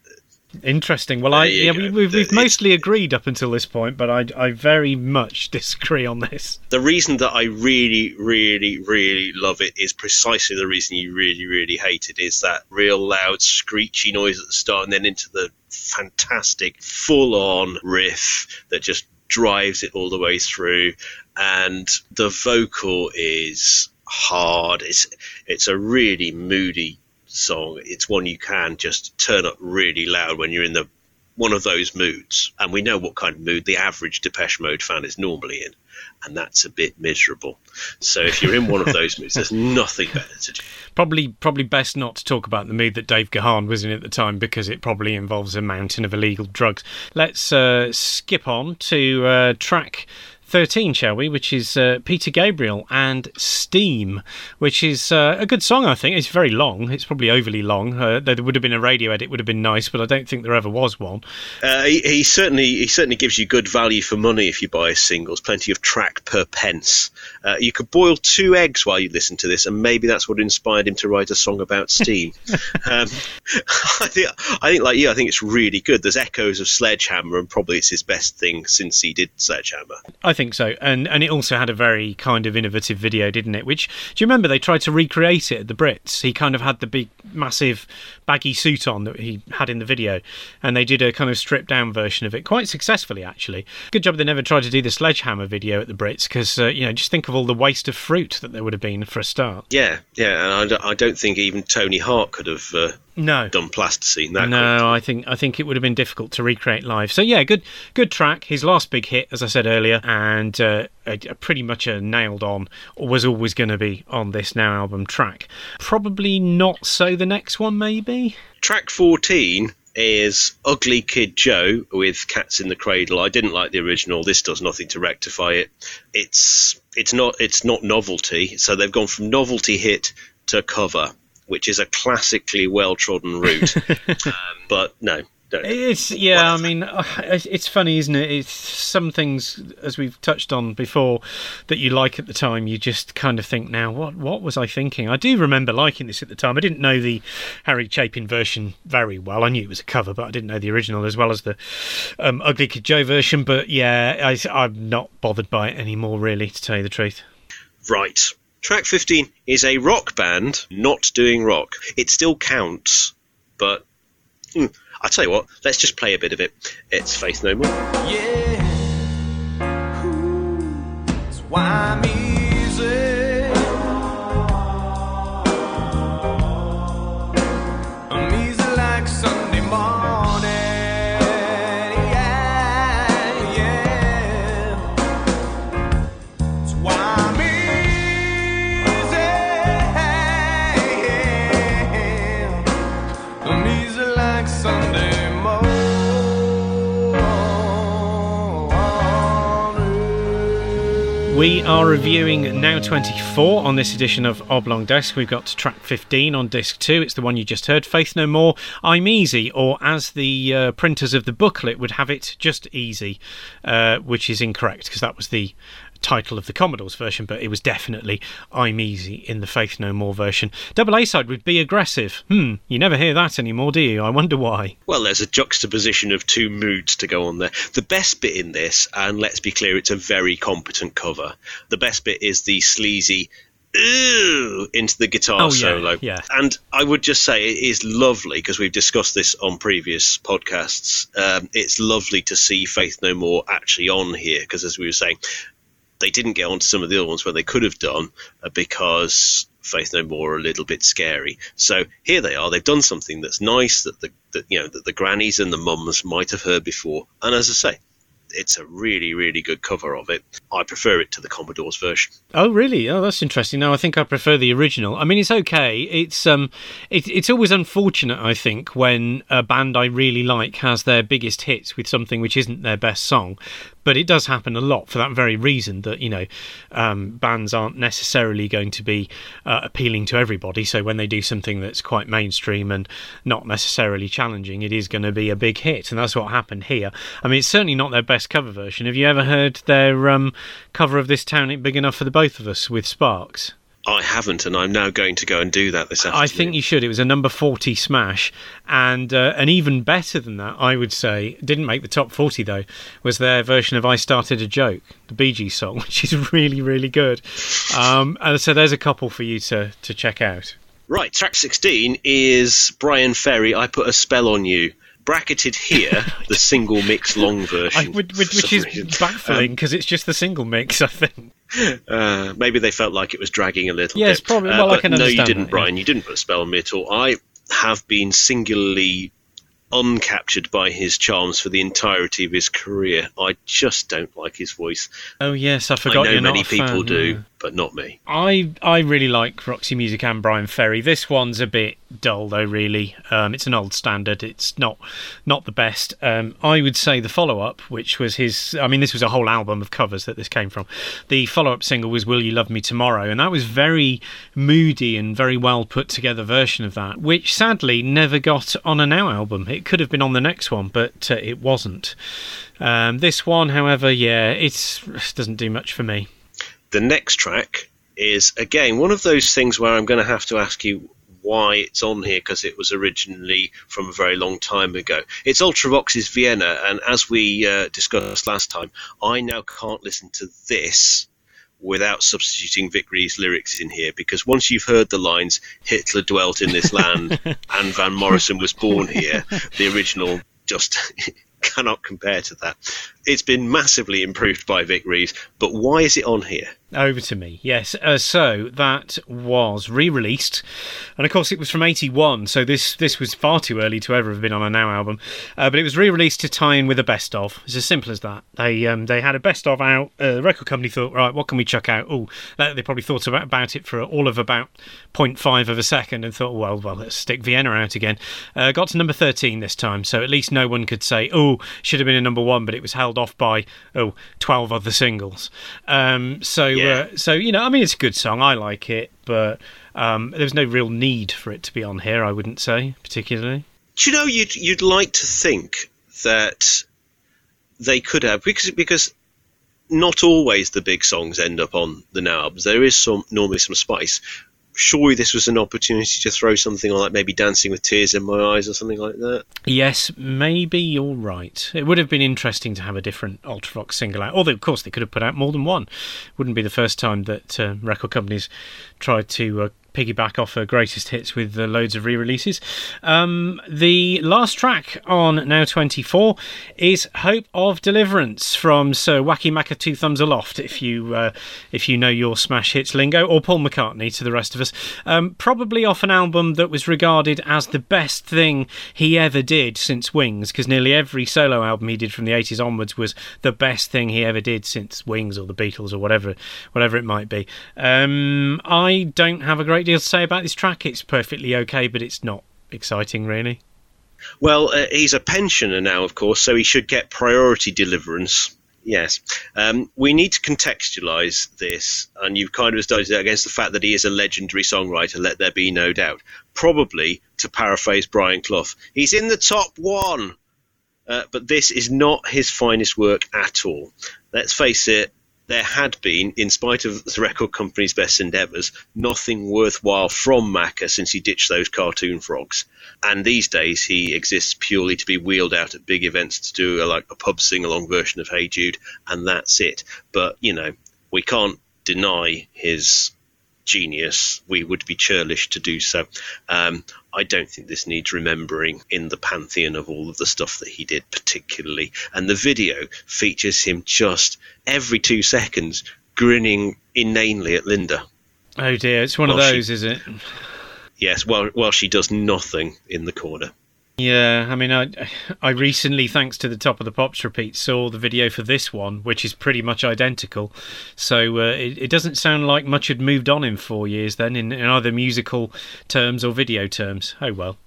interesting. Well, I There yeah, go. we, we've, we've It's- mostly agreed up until this point, but I, I very much disagree on this. the reason that I really, really, really love it is precisely the reason you really, really hate it. Is that real loud, screechy noise at the start, and then into the fantastic, full-on riff that just drives it all the way through, and the vocal is hard. It's it's a really moody song. It's one you can just turn up really loud when you're in the one of those moods. And we know what kind of mood the average Depeche Mode fan is normally in, and that's a bit miserable. So if you're in one of those moods, there's nothing better to do. Probably, probably best not to talk about the mood that Dave Gahan was in at the time because it probably involves a mountain of illegal drugs. Let's uh, skip on to uh, track. 13, shall we? Which is uh, Peter Gabriel and Steam, which is uh, a good song, I think. It's very long. It's probably overly long. Uh, there would have been a radio edit, would have been nice, but I don't think there ever was one. Uh, he, he certainly he certainly gives you good value for money if you buy his singles. Plenty of track per pence. Uh, you could boil two eggs while you listen to this, and maybe that's what inspired him to write a song about steam. um, I think I think like you, I think it's really good. There's echoes of Sledgehammer, and probably it's his best thing since he did Sledgehammer. I think so, and and it also had a very kind of innovative video, didn't it? Which do you remember they tried to recreate it at the Brits? He kind of had the big, massive, baggy suit on that he had in the video, and they did a kind of stripped down version of it quite successfully, actually. Good job they never tried to do the Sledgehammer video at the Brits, because uh, you know just think of all the waste of fruit that there would have been for a start. Yeah, yeah, and I don't, I don't think even Tony Hart could have uh, No, done plasticine that quickly. No, I think I think it would have been difficult to recreate live. So yeah, good good track. His last big hit, as I said earlier, and uh, a, a pretty much a nailed on. Was always going to be on this now album track. Probably not so the next one, maybe. Track 14 is Ugly Kid Joe with Cats in the Cradle. I didn't like the original. This does nothing to rectify it. It's it's not it's not novelty. So they've gone from novelty hit to cover, which is a classically well trodden route. um, but no. It's yeah. I mean, uh, it's funny, isn't it? It's some things, as we've touched on before, that you like at the time. You just kind of think now, what what was I thinking? I do remember liking this at the time. I didn't know the Harry Chapin version very well. I knew it was a cover, but I didn't know the original as well as the um, Ugly Kid Joe version. But yeah, I, I'm not bothered by it anymore, really, to tell you the truth. Right. Track 15 is a rock band not doing rock. It still counts, but hmm, I'll tell you what, let's just play a bit of it. It's Faith No More. Yeah. Ooh, are reviewing Now 24 on this edition of Oblong Desk. We've got track 15 on disc 2. It's the one you just heard, Faith No More, I'm Easy, or as the uh, printers of the booklet would have it, just Easy, uh, which is incorrect because that was the title of the Commodore's version, but it was definitely I'm Easy in the Faith No More version. Double A side would be aggressive. Hmm, you never hear that anymore, do you? I wonder why. Well, there's a juxtaposition of two moods to go on there. The best bit in this, and let's be clear, it's a very competent cover. The best bit is the sleazy "Ooh" into the guitar Oh, yeah, solo. yeah. And I would just say it is lovely because we've discussed this on previous podcasts. Um, it's lovely to see Faith No More actually on here because, as we were saying, they didn't get onto some of the other ones where they could have done uh, because Faith No More are a little bit scary. So here they are. They've done something that's nice that the that, you know that the grannies and the mums might have heard before. And as I say, it's a really really good cover of it. I prefer it to the Commodore's version. Oh, really? Oh, that's interesting. No, I think I prefer the original. I mean, it's okay. It's um, it, it's always unfortunate, I think, when a band I really like has their biggest hits with something which isn't their best song. But it does happen a lot for that very reason that you know, um, bands aren't necessarily going to be uh, appealing to everybody. So when they do something that's quite mainstream and not necessarily challenging, it is going to be a big hit, and that's what happened here. I mean, it's certainly not their best cover version. Have you ever heard their um, cover of "This Town Ain't Big Enough for the Both of Us" with Sparks? I haven't, and I'm now going to go and do that this afternoon. I think you should. It was a number 40 smash. And uh, and even better than that, I would say, didn't make the top 40 though, was their version of I Started a Joke, the Bee Gees song, which is really, really good. Um, and so there's a couple for you to, to check out. Right, track 16 is Bryan Ferry, I Put a Spell on You. Bracketed here, the single mix long version. I, which, which is reason. baffling because it's just the single mix, I think. Uh, maybe they felt like it was dragging a little Yes, bit. probably. Uh, Well, I but can no, you didn't, that, yeah. Brian. You didn't put a spell on me at all. I have been singularly uncaptured by his charms for the entirety of his career. I just don't like his voice. Oh, yes, I forgot. I know you're many people fan, do, yeah. But not me. I I really like Roxy Music and Bryan Ferry. This one's a bit dull though. Really, um, it's an old standard. It's not not the best. Um, I would say the follow up, which was his. I mean, this was a whole album of covers that this came from. The follow up single was "Will You Love Me Tomorrow," and that was very moody and very well put together version of that, which sadly never got on a Now album. It could have been on the next one, but uh, it wasn't. Um, this one, however, yeah, it doesn't do much for me. The next track is again one of those things where I'm going to have to ask you why it's on here because it was originally from a very long time ago. It's Ultravox's Vienna, and as we uh, discussed last time, I now can't listen to this without substituting Vic Reeves' lyrics in here because once you've heard the lines "Hitler dwelt in this land" and Van Morrison was born here, the original just cannot compare to that. It's been massively improved by Vic Reeves, but why is it on here? Over to me, yes. Uh, so that was re-released, and of course it was from '81. So this this was far too early to ever have been on a Now album, uh, but it was re-released to tie in with a best of. It's as simple as that. They um, they had a best of out. Uh, the record company thought, right, what can we chuck out? Oh, they probably thought about, about it for all of about 0.5 of a second, and thought, well, well, let's stick Vienna out again. Uh, got to number 13 this time, so at least no one could say, oh, should have been a number one, but it was held off by oh 12 other singles. Um, so Yeah. uh, so you know, I mean, it's a good song. I like it, but um, there's no real need for it to be on here. I wouldn't say particularly. Do you know you'd you'd like to think that they could have because because not always the big songs end up on the now albums. There is some normally some spice. Surely this was an opportunity to throw something on, like maybe Dancing with Tears in My Eyes or something like that. Yes, maybe you're right. It would have been interesting to have a different Ultravox single out. Although, of course, they could have put out more than one. Wouldn't be the first time that uh, record companies tried to uh, piggyback off her greatest hits with uh, loads of re-releases. Um, the last track on Now 24 is "Hope of Deliverance" from Sir Wacky Macca Two Thumbs Aloft. If you uh, if you know your smash hits lingo, or Paul McCartney to the rest of us, um, probably off an album that was regarded as the best thing he ever did since Wings, because nearly every solo album he did from the 80s onwards was the best thing he ever did since Wings or the Beatles or whatever whatever it might be. Um, I don't have a great to say about this track. It's perfectly okay, but it's not exciting really. Well, uh, he's a pensioner now, of course, so he should get priority deliverance. Yes. Um, we need to contextualise this, and you've kind of started against the fact that he is a legendary songwriter, let there be no doubt. Probably, to paraphrase Brian Clough, he's in the top one, uh, but this is not his finest work at all. Let's face it, there had been, in spite of the record company's best endeavours, nothing worthwhile from Macca since he ditched those cartoon frogs. And these days, he exists purely to be wheeled out at big events to do a, like a pub sing along version of Hey Jude, and that's it. But you know, we can't deny his genius. We would be churlish to do so. Um, I don't think this needs remembering in the pantheon of all of the stuff that he did, particularly. And the video features him just every two seconds grinning inanely at Linda. Oh dear, it's one of Well, she- those, is it? Yes, while while she does nothing in the corner. Yeah, I mean, I I recently, thanks to the Top of the Pops repeat, saw the video for this one, which is pretty much identical. So uh, it, it doesn't sound like much had moved on in four years then, in, in either musical terms or video terms. Oh well.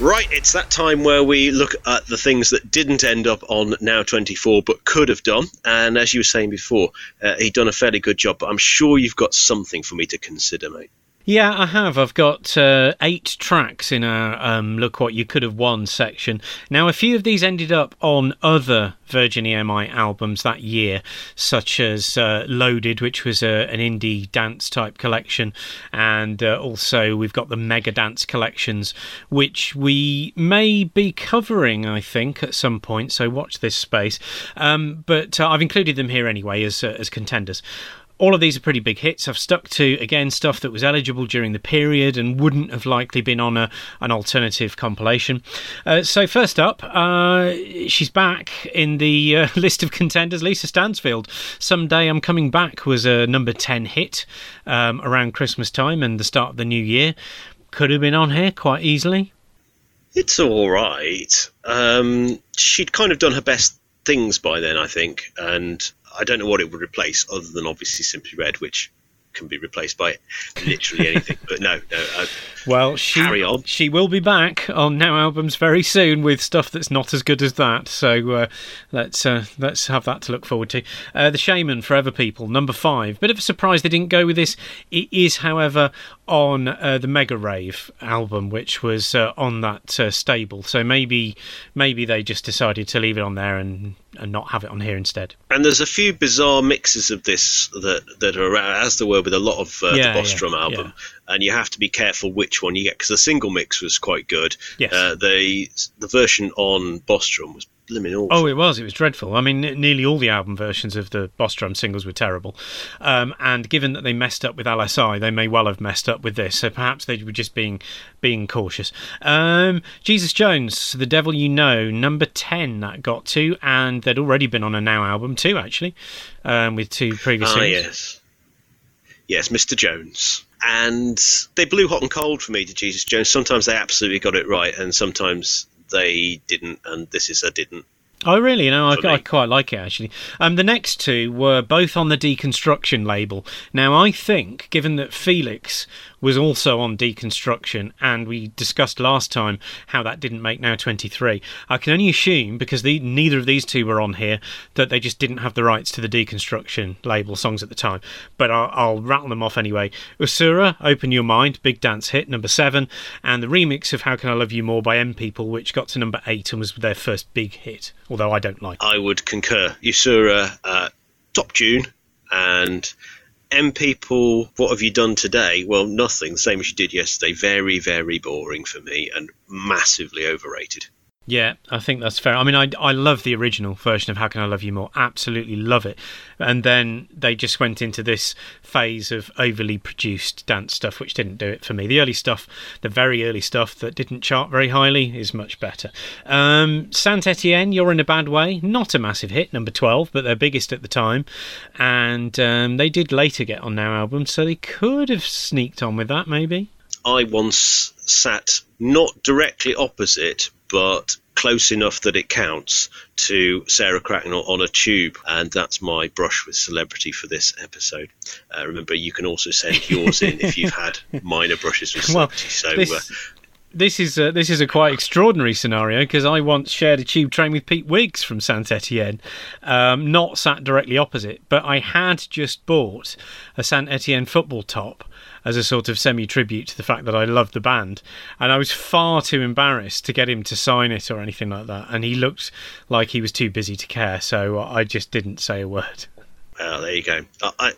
Right, it's that time where we look at the things that didn't end up on Now 24 but could have done. And as you were saying before, uh, he'd done a fairly good job, but I'm sure you've got something for me to consider, mate. Yeah, I have. I've got uh, eight tracks in our um, Look What You Could Have Won section. Now, a few of these ended up on other Virgin EMI albums that year, such as uh, Loaded, which was a, an indie dance type collection, and uh, also we've got the Mega Dance collections, which we may be covering, I think, at some point, so watch this space. Um, but uh, I've included them here anyway as, uh, as contenders all of these are pretty big hits. I've stuck to again stuff that was eligible during the period and wouldn't have likely been on a, an alternative compilation. Uh, so first up, uh, she's back in the uh, list of contenders. Lisa Stansfield. Someday I'm coming back was a number ten hit um, around Christmas time and the start of the new year. Could have been on here quite easily. It's all right. Um, she'd kind of done her best things by then, I think, and I don't know what it would replace other than obviously Simply Red, which can be replaced by literally anything. but no, no. Uh, Well, she Carry on. she will be back on Now albums very soon with stuff that's not as good as that. So uh, let's uh, let's have that to look forward to. Uh, the Shamen, Phorever People, number five. Bit of a surprise they didn't go with this. It is, however, on uh, the Mega Rave album, which was uh, on that uh, stable. So maybe maybe they just decided to leave it on there and and not have it on here instead. and there's a few bizarre mixes of this that that are around, as there were with a lot of uh, Yeah, the Boss yeah, album. And you have to be careful which one you get because the single mix was quite good. Yes. Uh, the the version on Boss Drum was blimmin' awful. Oh, it was. It was dreadful. I mean, nearly all the album versions of the Boss Drum singles were terrible. Um, and given that they messed up with LSI, they may well have messed up with this. So perhaps they were just being being cautious. Um, Jesus Jones, The Devil You Know, number ten that got to, and they'd already been on a Now album too, actually, um, with two previous. Ah, singles. yes. Yes, Mr. Jones. And they blew hot and cold for me to Jesus Jones. Sometimes they absolutely got it right, and sometimes they didn't, and this is a didn't. Oh, really? You know, I, I quite like it actually. Um, the next two were both on the deconstruction label. Now, I think, given that Felix was also on deconstruction, and we discussed last time how that didn't make Now 23, I can only assume because the, neither of these two were on here that they just didn't have the rights to the deconstruction label songs at the time. But I'll, I'll rattle them off anyway. Usura, Open Your Mind, big dance hit, number seven, and the remix of How Can I Love You More by M People, which got to number eight and was their first big hit. Although I don't like. it. I would concur. Usura, uh, top tune, and M people, what have you done today? Well, nothing. Same as you did yesterday. Very, very boring for me, and massively overrated. Yeah, I think that's fair. I mean, I, I love the original version of How Can I Love You More. Absolutely love it. And then they just went into this phase of overly produced dance stuff, which didn't do it for me. The early stuff, the very early stuff that didn't chart very highly, is much better. Um, Saint Etienne, You're in a Bad Way. Not a massive hit, number 12, but their biggest at the time. And um, they did later get on Now album, so they could have sneaked on with that, maybe. I once sat not directly opposite, but close enough that it counts to Sarah Cracknell on a tube, and that's my brush with celebrity for this episode. Uh, remember, you can also send yours in if you've had minor brushes with Well, celebrity. so, uh, this, this is a, this is a quite extraordinary scenario because I once shared a tube train with Pete Wiggs from Saint Etienne, um, not sat directly opposite, but I had just bought a Saint Etienne football top as a sort of semi tribute to the fact that I loved the band, and I was far too embarrassed to get him to sign it or anything like that, and he looked like he was too busy to care, so I just didn't say a word. well, there you go. I, I,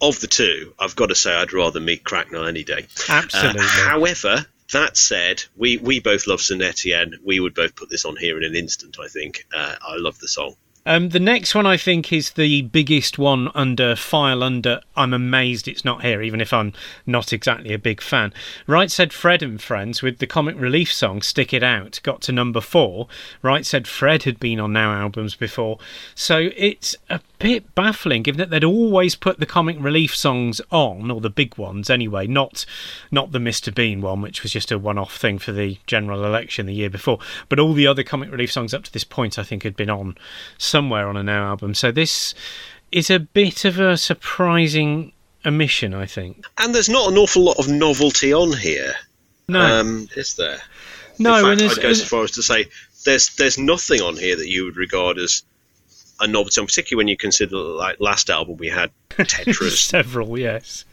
of the two, I've got to say I'd rather meet Cracknell any day. Absolutely. Uh, however, that said, we, we both love Saint Etienne. We would both put this on here in an instant, I think. Uh, I love the song. Um, the next one I think is the biggest one under file under. I'm amazed it's not here, even if I'm not exactly a big fan. Right said Fred and friends with the comic relief song "Stick It Out" got to number four. Right said Fred had been on Now albums before, so it's a bit baffling given that they'd always put the comic relief songs on, or the big ones anyway, not not the Mr Bean one, which was just a one-off thing for the general election the year before. But all the other comic relief songs up to this point, I think, had been on somewhere on a Now album. So this is a bit of a surprising omission, I think. And there's not an awful lot of novelty on here, No, um, is there? no, fact, I'd go so far as to say there's there's nothing on here that you would regard as a novelty, particularly when you consider like last album we had Tetris. several, yes.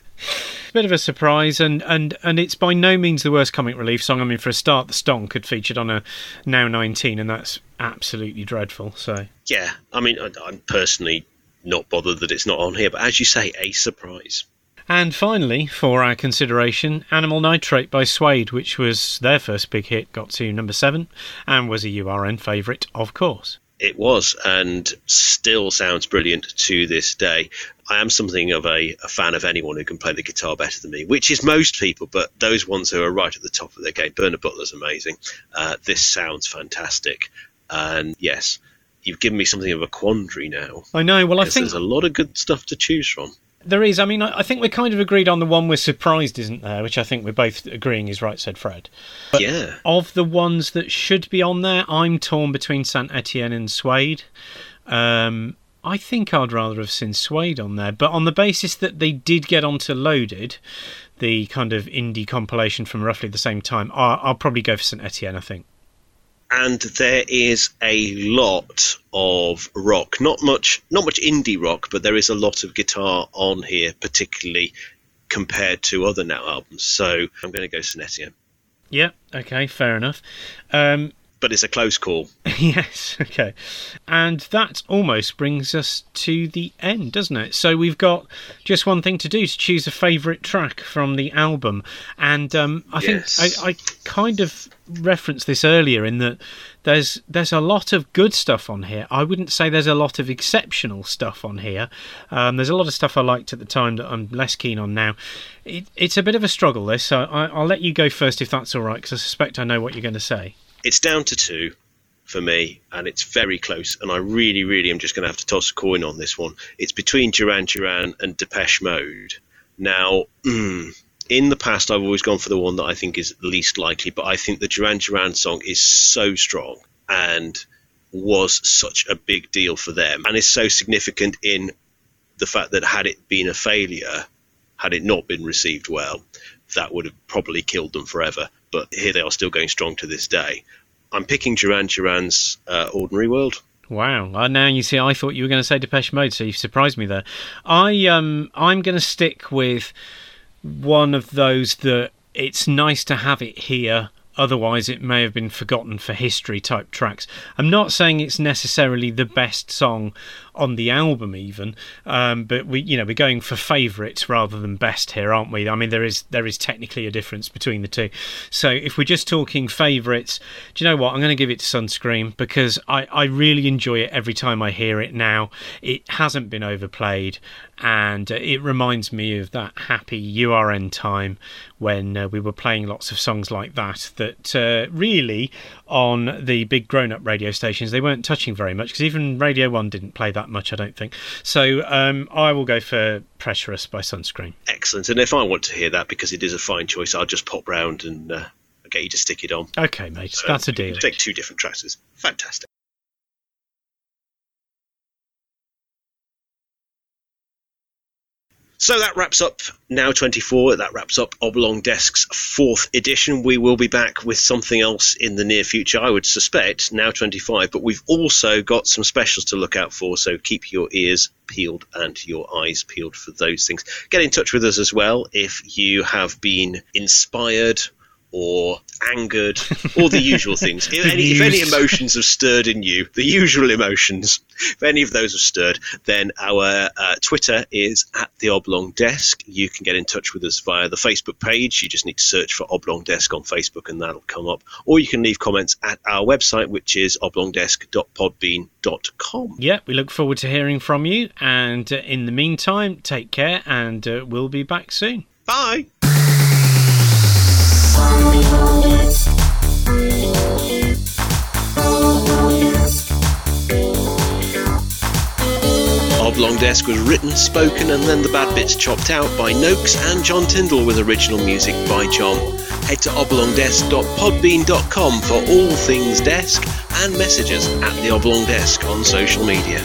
Bit of a surprise, and, and, and it's by no means the worst comic relief song. I mean, for a start, the Stonk had featured on a Now 19, and that's absolutely dreadful. So yeah, I mean I, I'm personally not bothered that it's not on here, but as you say, a surprise. And finally, for our consideration, Animal Nitrate by Suede, which was their first big hit, got to number seven, and was a URN favourite, of course. It was, and still sounds brilliant to this day. I am something of a, a fan of anyone who can play the guitar better than me, which is most people, but those ones who are right at the top of their game. Bernard Butler's amazing. Uh, this sounds fantastic. And yes, you've given me something of a quandary now. I know. Well, I think there's a lot of good stuff to choose from. There is. I mean, I I think we're kind of agreed on the one we're surprised isn't there, which I think we're both agreeing is right, said Fred. But yeah. of the ones that should be on there, I'm torn between Saint Etienne and Suede. Um, I think I'd rather have seen Suede on there, but on the basis that they did get onto Loaded, the kind of indie compilation from roughly the same time, I'll, I'll probably go for Saint Etienne. I think. And there is a lot of rock. Not much, not much indie rock, but there is a lot of guitar on here, particularly compared to other Now albums. So I'm going to go Saint Etienne. Yeah. Okay. Fair enough. Um, but it's a close call. yes, okay. And that almost brings us to the end, doesn't it? So we've got just one thing to do to choose a favourite track from the album. And um, I Yes. think I, I kind of referenced this earlier in that there's there's a lot of good stuff on here. I wouldn't say there's a lot of exceptional stuff on here. Um, there's a lot of stuff I liked at the time that I'm less keen on now. It, it's a bit of a struggle, this. So I, I'll let you go first if that's all right, because I suspect I know what you're going to say. It's down to two for me, and it's very close. And I really, really am just going to have to toss a coin on this one. It's between Duran Duran and Depeche Mode. Now, mm, in the past, I've always gone for the one that I think is least likely, but I think the Duran Duran song is so strong and was such a big deal for them, and is so significant in the fact that had it been a failure, had it not been received well, that would have probably killed them forever. But here they are still going strong to this day. I'm picking Duran Duran's uh, Ordinary World. Wow! Uh, now you see, I thought you were going to say Depeche Mode, so you've surprised me there. I um, I'm going to stick with one of those that it's nice to have it here. Otherwise, it may have been forgotten for history type tracks. I'm not saying it's necessarily the best song on the album, even, um, but we, you know, we're going for favourites rather than best here, aren't we? I mean, there is there is technically a difference between the two. So, if we're just talking favourites, do you know what? I'm going to give it to Sunscreem because I, I really enjoy it every time I hear it. Now, it hasn't been overplayed, and uh, it reminds me of that happy URN time when uh, we were playing lots of songs like that. That uh, really on the big grown-up radio stations they weren't touching very much because even Radio One didn't play that much, I don't think. So um, I will go for "Pressure Us" by Sunscreem. Excellent. And if I want to hear that because it is a fine choice, I'll just pop round and uh, get you to stick it on. Okay, mate, that's a deal. Take two different tracks. Fantastic. So that wraps up Now 24. That wraps up Oblong Desk's fourth edition. We will be back with something else in the near future, I would suspect, Now 25. But we've also got some specials to look out for, so keep your ears peeled and your eyes peeled for those things. Get in touch with us as well if you have been inspired or angered, or the usual things. If any, if any emotions have stirred in you, the usual emotions, if any of those have stirred, then our uh, Twitter is at the Oblong Desk. You can get in touch with us via the Facebook page. You just need to search for Oblong Desk on Facebook, and that'll come up. Or you can leave comments at our website, which is oblongdesk.podbean.com. Yeah, we look forward to hearing from you. And uh, in the meantime, take care, and uh, we'll be back soon. Bye. Oblong Desk was written, spoken, and then the bad bits chopped out by Noakes and John Tyndall with original music by John. Head to oblongdesk.podbean.com for all things desk and messages at the Oblong Desk on social media.